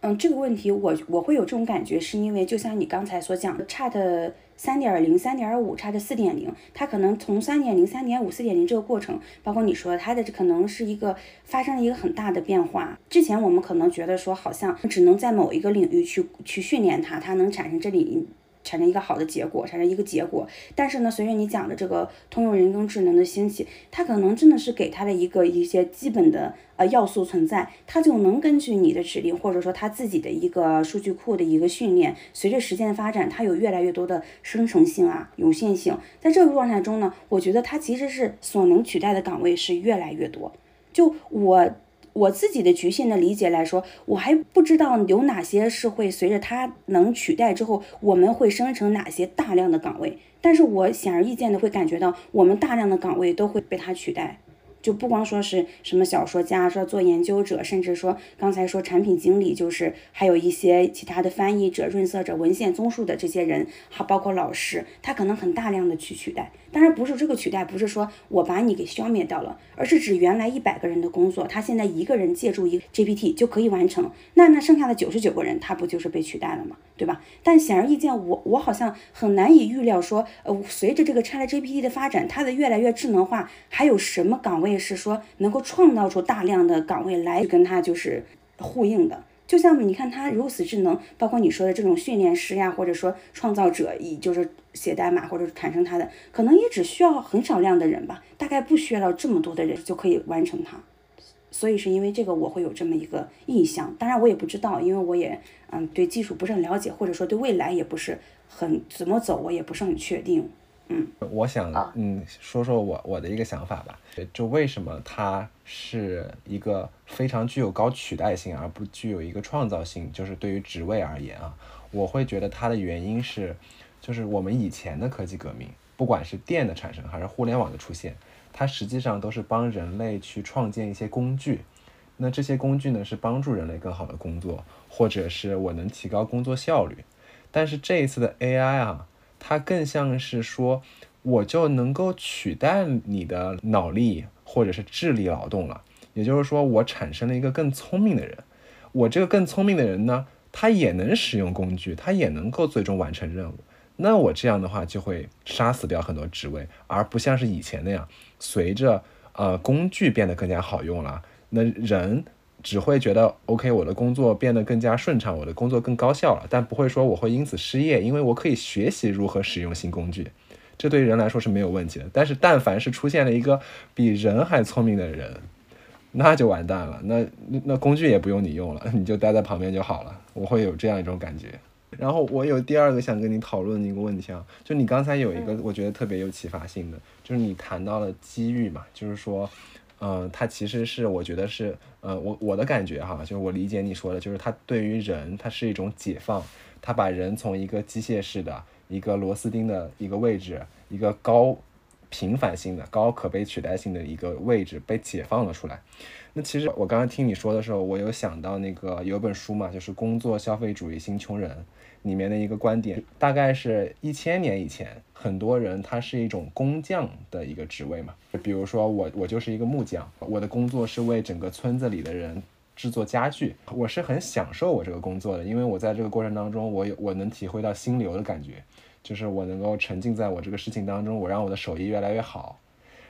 嗯，这个问题我我会有这种感觉，是因为就像你刚才所讲的差的三点零、三点五、差的四点零，它可能从三点零、三点五、四点零这个过程，包括你说它的可能是一个发生了一个很大的变化。之前我们可能觉得说，好像只能在某一个领域去去训练它，它能产生这里。产生一个好的结果，产生一个结果。但是呢，随着你讲的这个通用人工智能的兴起，它可能真的是给它的一个一些基本的呃要素存在，它就能根据你的指令，或者说它自己的一个数据库的一个训练，随着时间的发展，它有越来越多的生成性啊、涌现性。在这个状态中呢，我觉得它其实是所能取代的岗位是越来越多。就我。我自己的局限的理解来说，我还不知道有哪些是会随着它能取代之后，我们会生成哪些大量的岗位。但是我显而易见的会感觉到，我们大量的岗位都会被它取代。就不光说是什么小说家，说做研究者，甚至说刚才说产品经理，就是还有一些其他的翻译者、润色者、文献综述的这些人，还包括老师，他可能很大量的去取代。当然不是这个取代，不是说我把你给消灭掉了，而是指原来一百个人的工作，他现在一个人借助一个 GPT 就可以完成，那那剩下的九十九个人，他不就是被取代了吗？对吧？但显而易见，我我好像很难以预料说，呃，随着这个 ChatGPT 的发展，它的越来越智能化，还有什么岗位也是说能够创造出大量的岗位来跟它就是呼应的？就像你看它如此智能，包括你说的这种训练师呀，或者说创造者，以就是写代码或者产生它的，可能也只需要很少量的人吧，大概不需要这么多的人就可以完成它。所以是因为这个我会有这么一个印象，当然我也不知道，因为我也嗯对技术不是很了解，或者说对未来也不是很怎么走，我也不是很确定。嗯，我想嗯说说我我的一个想法吧，就为什么它是一个非常具有高取代性而不具有一个创造性，就是对于职位而言啊，我会觉得它的原因是，就是我们以前的科技革命，不管是电的产生还是互联网的出现，它实际上都是帮人类去创建一些工具，那这些工具呢是帮助人类更好的工作，或者是我能提高工作效率，但是这一次的 AI 啊。它更像是说，我就能够取代你的脑力或者是智力劳动了。也就是说，我产生了一个更聪明的人。我这个更聪明的人呢，他也能使用工具，他也能够最终完成任务。那我这样的话就会杀死掉很多职位，而不像是以前那样，随着呃工具变得更加好用了，那人。只会觉得 OK，我的工作变得更加顺畅，我的工作更高效了，但不会说我会因此失业，因为我可以学习如何使用新工具，这对人来说是没有问题的。但是，但凡是出现了一个比人还聪明的人，那就完蛋了，那那工具也不用你用了，你就待在旁边就好了。我会有这样一种感觉。然后我有第二个想跟你讨论的一个问题啊，就你刚才有一个我觉得特别有启发性的，就是你谈到了机遇嘛，就是说。嗯，它其实是我觉得是，呃，我我的感觉哈，就是我理解你说的，就是它对于人，它是一种解放，它把人从一个机械式的一个螺丝钉的一个位置，一个高平凡性的、高可被取代性的一个位置被解放了出来。那其实我刚刚听你说的时候，我有想到那个有本书嘛，就是《工作消费主义新穷人》。里面的一个观点，大概是一千年以前，很多人他是一种工匠的一个职位嘛。比如说我，我就是一个木匠，我的工作是为整个村子里的人制作家具，我是很享受我这个工作的，因为我在这个过程当中，我有我能体会到心流的感觉，就是我能够沉浸在我这个事情当中，我让我的手艺越来越好。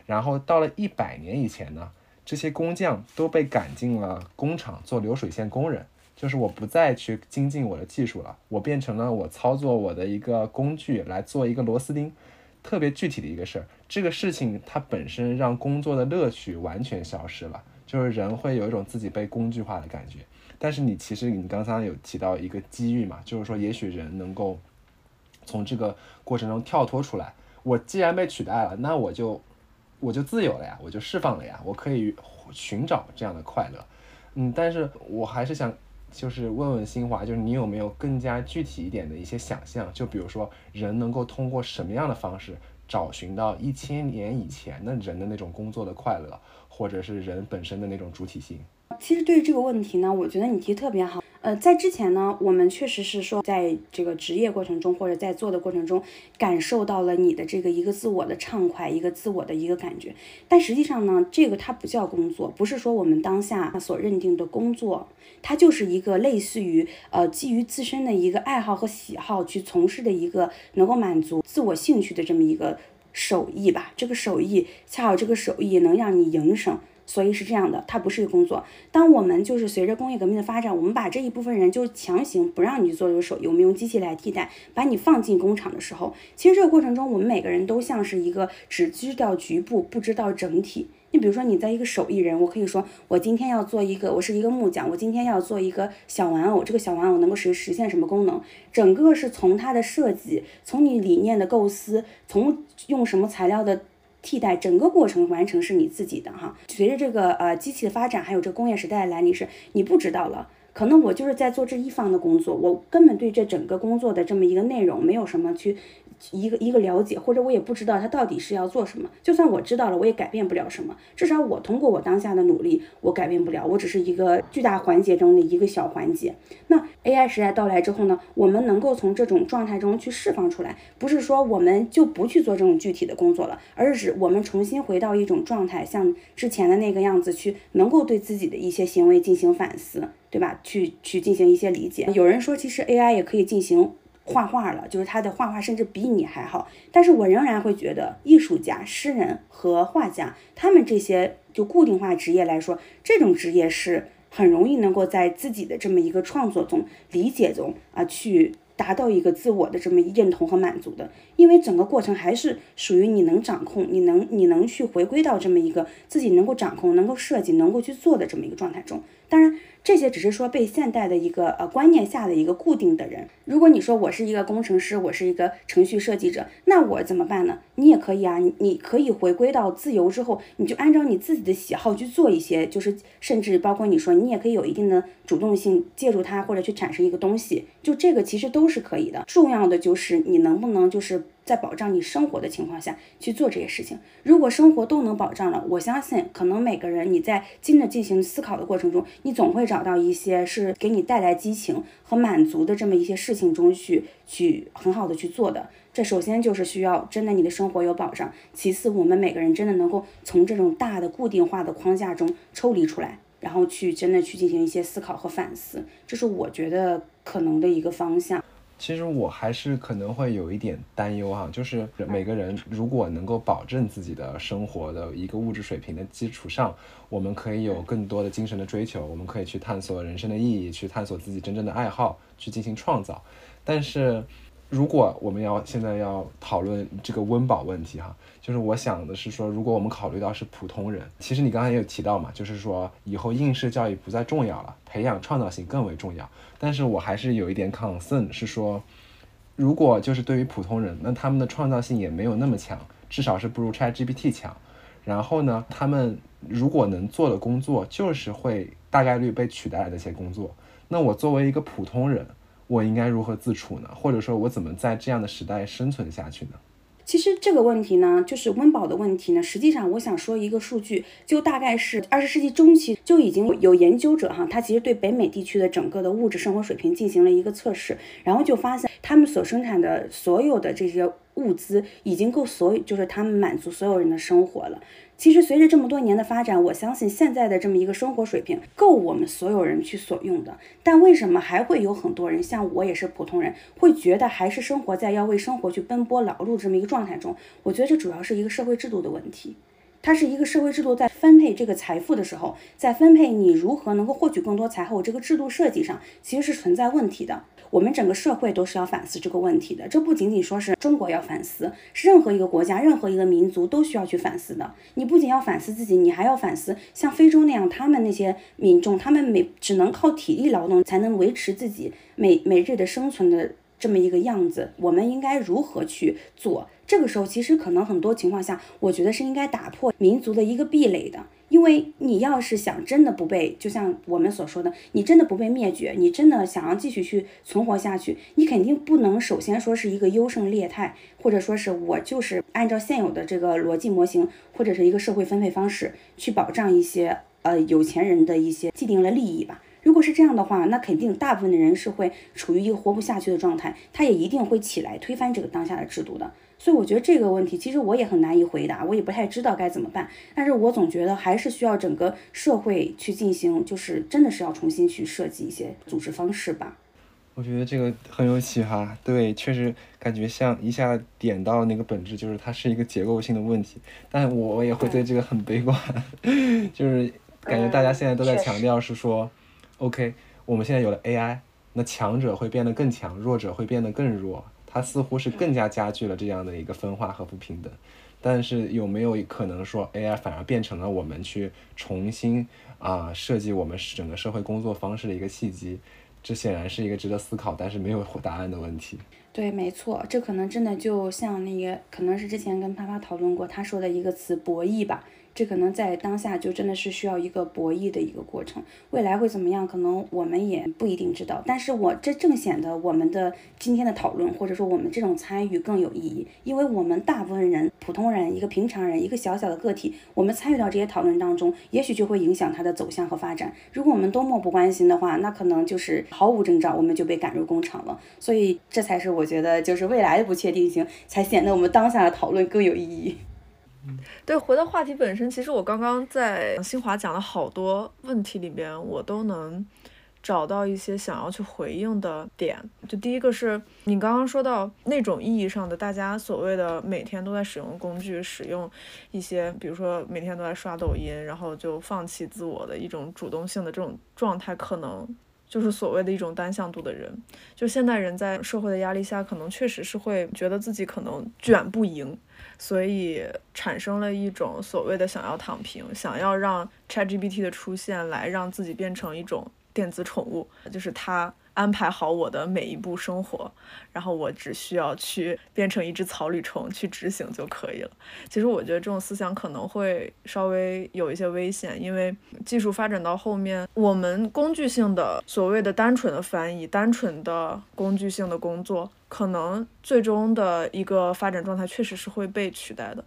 然后到了一百年以前呢，这些工匠都被赶进了工厂做流水线工人，就是我不再去精进我的技术了，我变成了我操作我的一个工具来做一个螺丝钉，特别具体的一个事儿。这个事情它本身让工作的乐趣完全消失了，就是人会有一种自己被工具化的感觉。但是你其实你刚刚有提到一个机遇嘛，就是说也许人能够从这个过程中跳脱出来。我既然被取代了，那我就我就自由了呀，我就释放了呀，我可以寻找这样的快乐。嗯，但是我还是想就是问问新华，就是你有没有更加具体一点的一些想象？就比如说人能够通过什么样的方式找寻到一千年以前的人的那种工作的快乐，或者是人本身的那种主体性？其实对于这个问题呢，我觉得你提特别好。呃，在之前呢，我们确实是说，在这个职业过程中或者在做的过程中，感受到了你的这个一个自我的畅快，一个自我的一个感觉。但实际上呢，这个它不叫工作，不是说我们当下所认定的工作，它就是一个类似于呃基于自身的一个爱好和喜好去从事的一个能够满足自我兴趣的这么一个手艺吧。这个手艺恰好这个手艺能让你营生。所以是这样的，它不是一个工作。当我们就是随着工业革命的发展，我们把这一部分人就强行不让你做这个手艺，我们用机器来替代，把你放进工厂的时候，其实这个过程中，我们每个人都像是一个只知道局部，不知道整体。你比如说，你在一个手艺人，我可以说，我今天要做一个，我是一个木匠，我今天要做一个小玩偶，这个小玩偶能够实实现什么功能？整个是从它的设计，从你理念的构思，从用什么材料的。替代整个过程完成是你自己的哈，随着这个呃机器的发展，还有这工业时代的来临，是你不知道了。可能我就是在做这一方的工作，我根本对这整个工作的这么一个内容没有什么去。一个一个了解，或者我也不知道他到底是要做什么。就算我知道了，我也改变不了什么。至少我通过我当下的努力，我改变不了。我只是一个巨大环节中的一个小环节。那 AI 时代到来之后呢？我们能够从这种状态中去释放出来，不是说我们就不去做这种具体的工作了，而是指我们重新回到一种状态，像之前的那个样子，去能够对自己的一些行为进行反思，对吧？去去进行一些理解。有人说，其实 AI 也可以进行。画画了，就是他的画画甚至比你还好，但是我仍然会觉得艺术家、诗人和画家，他们这些就固定化职业来说，这种职业是很容易能够在自己的这么一个创作中、理解中啊，去达到一个自我的这么认同和满足的，因为整个过程还是属于你能掌控、你能你能去回归到这么一个自己能够掌控、能够设计、能够去做的这么一个状态中，当然。这些只是说被现代的一个呃观念下的一个固定的人。如果你说我是一个工程师，我是一个程序设计者，那我怎么办呢？你也可以啊，你你可以回归到自由之后，你就按照你自己的喜好去做一些，就是甚至包括你说你也可以有一定的主动性，借助它或者去产生一个东西，就这个其实都是可以的。重要的就是你能不能就是。在保障你生活的情况下去做这些事情。如果生活都能保障了，我相信可能每个人你在真的进行思考的过程中，你总会找到一些是给你带来激情和满足的这么一些事情中去去很好的去做的。这首先就是需要真的你的生活有保障，其次我们每个人真的能够从这种大的固定化的框架中抽离出来，然后去真的去进行一些思考和反思，这是我觉得可能的一个方向。其实我还是可能会有一点担忧哈，就是每个人如果能够保证自己的生活的一个物质水平的基础上，我们可以有更多的精神的追求，我们可以去探索人生的意义，去探索自己真正的爱好，去进行创造。但是，如果我们要现在要讨论这个温饱问题哈，就是我想的是说，如果我们考虑到是普通人，其实你刚才也有提到嘛，就是说以后应试教育不再重要了，培养创造性更为重要。但是我还是有一点 concern，是说，如果就是对于普通人，那他们的创造性也没有那么强，至少是不如 ChatGPT 强。然后呢，他们如果能做的工作，就是会大概率被取代的那些工作。那我作为一个普通人，我应该如何自处呢？或者说，我怎么在这样的时代生存下去呢？其实这个问题呢，就是温饱的问题呢。实际上，我想说一个数据，就大概是二十世纪中期就已经有研究者哈，他其实对北美地区的整个的物质生活水平进行了一个测试，然后就发现他们所生产的所有的这些物资已经够所有，就是他们满足所有人的生活了。其实随着这么多年的发展，我相信现在的这么一个生活水平够我们所有人去所用的。但为什么还会有很多人，像我也是普通人，会觉得还是生活在要为生活去奔波劳碌这么一个状态中？我觉得这主要是一个社会制度的问题。它是一个社会制度在分配这个财富的时候，在分配你如何能够获取更多财后这个制度设计上，其实是存在问题的。我们整个社会都是要反思这个问题的，这不仅仅说是中国要反思，是任何一个国家、任何一个民族都需要去反思的。你不仅要反思自己，你还要反思像非洲那样，他们那些民众，他们每只能靠体力劳动才能维持自己每每日的生存的这么一个样子，我们应该如何去做？这个时候，其实可能很多情况下，我觉得是应该打破民族的一个壁垒的。因为你要是想真的不被，就像我们所说的，你真的不被灭绝，你真的想要继续去存活下去，你肯定不能首先说是一个优胜劣汰，或者说是我就是按照现有的这个逻辑模型，或者是一个社会分配方式去保障一些呃有钱人的一些既定的利益吧。如果是这样的话，那肯定大部分的人是会处于一个活不下去的状态，他也一定会起来推翻这个当下的制度的。所以我觉得这个问题其实我也很难以回答，我也不太知道该怎么办。但是我总觉得还是需要整个社会去进行，就是真的是要重新去设计一些组织方式吧。我觉得这个很有启发，对，确实感觉像一下点到那个本质，就是它是一个结构性的问题。但我也会对这个很悲观，就是感觉大家现在都在强调是说，OK，我们现在有了 AI，那强者会变得更强，弱者会变得更弱。它似乎是更加加剧了这样的一个分化和不平等，但是有没有可能说 AI 反而变成了我们去重新啊设计我们整个社会工作方式的一个契机？这显然是一个值得思考，但是没有答案的问题。对，没错，这可能真的就像那个，可能是之前跟啪啪讨论过，他说的一个词“博弈”吧。这可能在当下就真的是需要一个博弈的一个过程，未来会怎么样，可能我们也不一定知道。但是我这正显得我们的今天的讨论，或者说我们这种参与更有意义，因为我们大部分人、普通人、一个平常人、一个小小的个体，我们参与到这些讨论当中，也许就会影响它的走向和发展。如果我们都漠不关心的话，那可能就是毫无征兆，我们就被赶入工厂了。所以这才是我觉得，就是未来的不确定性，才显得我们当下的讨论更有意义。对，回到话题本身，其实我刚刚在新华讲了好多问题里边，我都能找到一些想要去回应的点。就第一个是你刚刚说到那种意义上的，大家所谓的每天都在使用工具，使用一些，比如说每天都在刷抖音，然后就放弃自我的一种主动性的这种状态，可能就是所谓的一种单向度的人。就现代人在社会的压力下，可能确实是会觉得自己可能卷不赢。所以产生了一种所谓的想要躺平，想要让 ChatGPT 的出现来让自己变成一种电子宠物，就是它安排好我的每一步生活，然后我只需要去变成一只草履虫去执行就可以了。其实我觉得这种思想可能会稍微有一些危险，因为技术发展到后面，我们工具性的所谓的单纯的翻译、单纯的工具性的工作。可能最终的一个发展状态确实是会被取代的。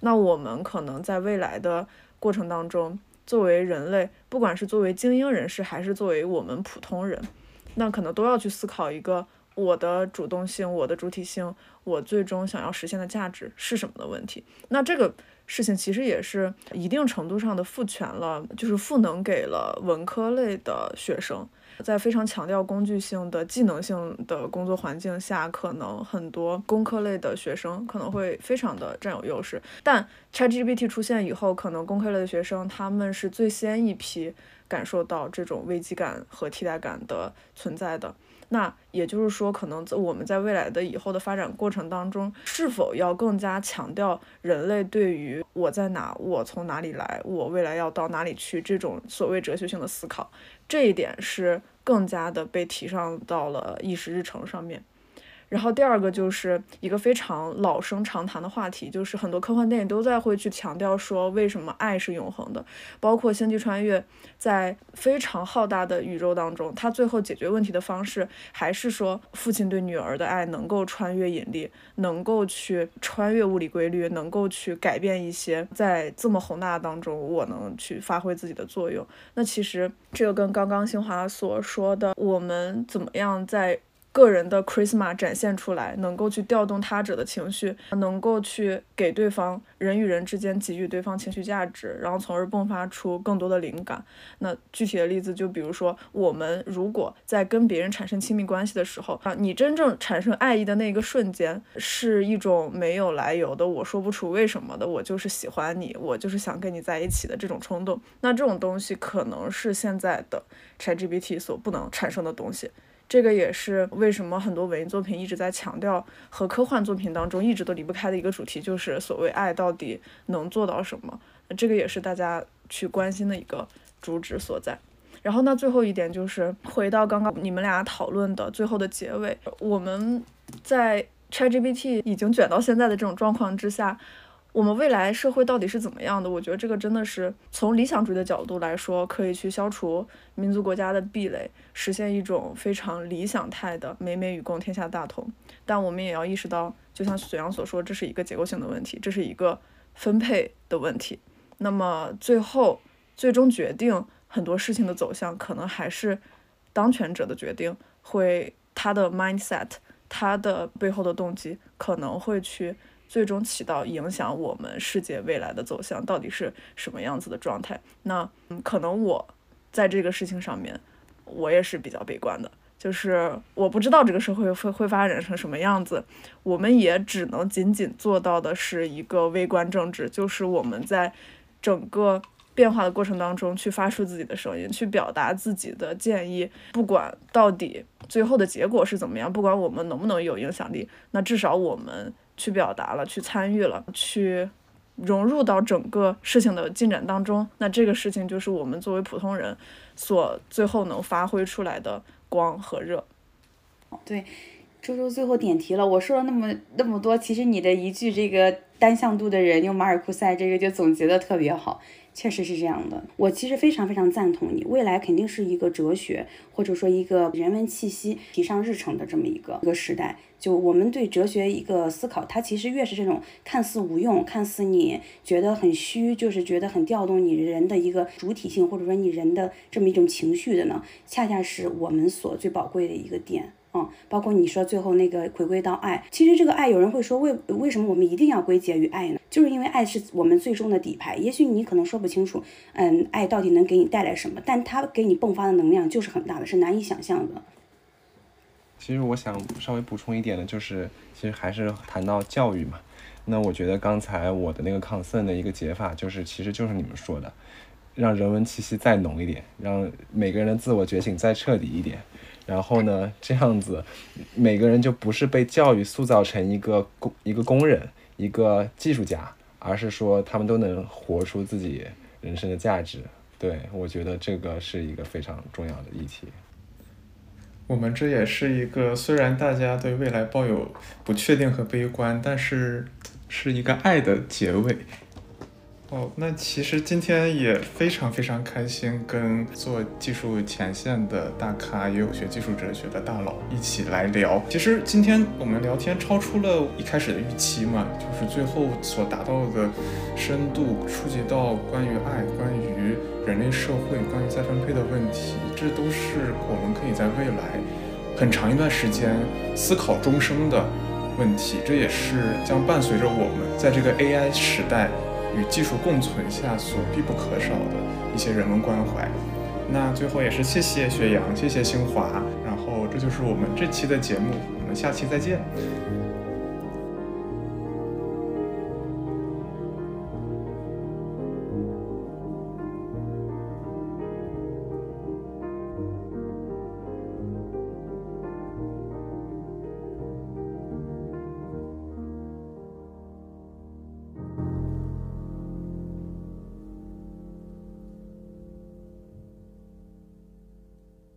那我们可能在未来的过程当中，作为人类，不管是作为精英人士，还是作为我们普通人，那可能都要去思考一个我的主动性、我的主体性、我最终想要实现的价值是什么的问题。那这个事情其实也是一定程度上的赋权了，就是赋能给了文科类的学生。在非常强调工具性的技能性的工作环境下，可能很多工科类的学生可能会非常的占有优势。但 ChatGPT 出现以后，可能工科类的学生他们是最先一批感受到这种危机感和替代感的存在的。那也就是说，可能在我们在未来的以后的发展过程当中，是否要更加强调人类对于我在哪、我从哪里来、我未来要到哪里去这种所谓哲学性的思考？这一点是更加的被提上到了议事日程上面。然后第二个就是一个非常老生常谈的话题，就是很多科幻电影都在会去强调说，为什么爱是永恒的？包括《星际穿越》在非常浩大的宇宙当中，它最后解决问题的方式还是说，父亲对女儿的爱能够穿越引力，能够去穿越物理规律，能够去改变一些在这么宏大当中，我能去发挥自己的作用。那其实这个跟刚刚新华所说的，我们怎么样在个人的 charisma 展现出来，能够去调动他者的情绪，能够去给对方人与人之间给予对方情绪价值，然后从而迸发出更多的灵感。那具体的例子就比如说，我们如果在跟别人产生亲密关系的时候啊，你真正产生爱意的那个瞬间，是一种没有来由的，我说不出为什么的，我就是喜欢你，我就是想跟你在一起的这种冲动。那这种东西可能是现在的 ChatGPT 所不能产生的东西。这个也是为什么很多文艺作品一直在强调和科幻作品当中一直都离不开的一个主题，就是所谓爱到底能做到什么。这个也是大家去关心的一个主旨所在。然后那最后一点就是回到刚刚你们俩讨论的最后的结尾，我们在 ChatGPT 已经卷到现在的这种状况之下。我们未来社会到底是怎么样的？我觉得这个真的是从理想主义的角度来说，可以去消除民族国家的壁垒，实现一种非常理想态的美美与共，天下大同。但我们也要意识到，就像隋阳所说，这是一个结构性的问题，这是一个分配的问题。那么最后最终决定很多事情的走向，可能还是当权者的决定，会他的 mindset，他的背后的动机可能会去。最终起到影响我们世界未来的走向到底是什么样子的状态？那嗯，可能我在这个事情上面，我也是比较悲观的，就是我不知道这个社会会会发展成什么样子，我们也只能仅仅做到的是一个微观政治，就是我们在整个变化的过程当中去发出自己的声音，去表达自己的建议，不管到底最后的结果是怎么样，不管我们能不能有影响力，那至少我们。去表达了，去参与了，去融入到整个事情的进展当中。那这个事情就是我们作为普通人所最后能发挥出来的光和热。对，周周最后点题了。我说了那么那么多，其实你的一句这个单向度的人用马尔库塞这个就总结的特别好。确实是这样的，我其实非常非常赞同你。未来肯定是一个哲学，或者说一个人文气息提上日程的这么一个一个时代。就我们对哲学一个思考，它其实越是这种看似无用、看似你觉得很虚，就是觉得很调动你人的一个主体性，或者说你人的这么一种情绪的呢，恰恰是我们所最宝贵的一个点。嗯，包括你说最后那个回归到爱，其实这个爱，有人会说为为什么我们一定要归结于爱呢？就是因为爱是我们最终的底牌。也许你可能说不清楚，嗯，爱到底能给你带来什么，但它给你迸发的能量就是很大的，是难以想象的。其实我想稍微补充一点的，就是其实还是谈到教育嘛。那我觉得刚才我的那个 concern 的一个解法，就是其实就是你们说的，让人文气息再浓一点，让每个人的自我觉醒再彻底一点。然后呢，这样子，每个人就不是被教育塑造成一个工一个工人，一个技术家，而是说他们都能活出自己人生的价值。对我觉得这个是一个非常重要的议题。我们这也是一个虽然大家对未来抱有不确定和悲观，但是是一个爱的结尾。哦，那其实今天也非常非常开心，跟做技术前线的大咖，也有学技术哲学的大佬一起来聊。其实今天我们聊天超出了一开始的预期嘛，就是最后所达到的深度，触及到关于爱、关于人类社会、关于再分配的问题，这都是我们可以在未来很长一段时间思考终生的问题。这也是将伴随着我们在这个 AI 时代。与技术共存下所必不可少的一些人文关怀。那最后也是谢谢雪阳，谢谢星华。然后这就是我们这期的节目，我们下期再见。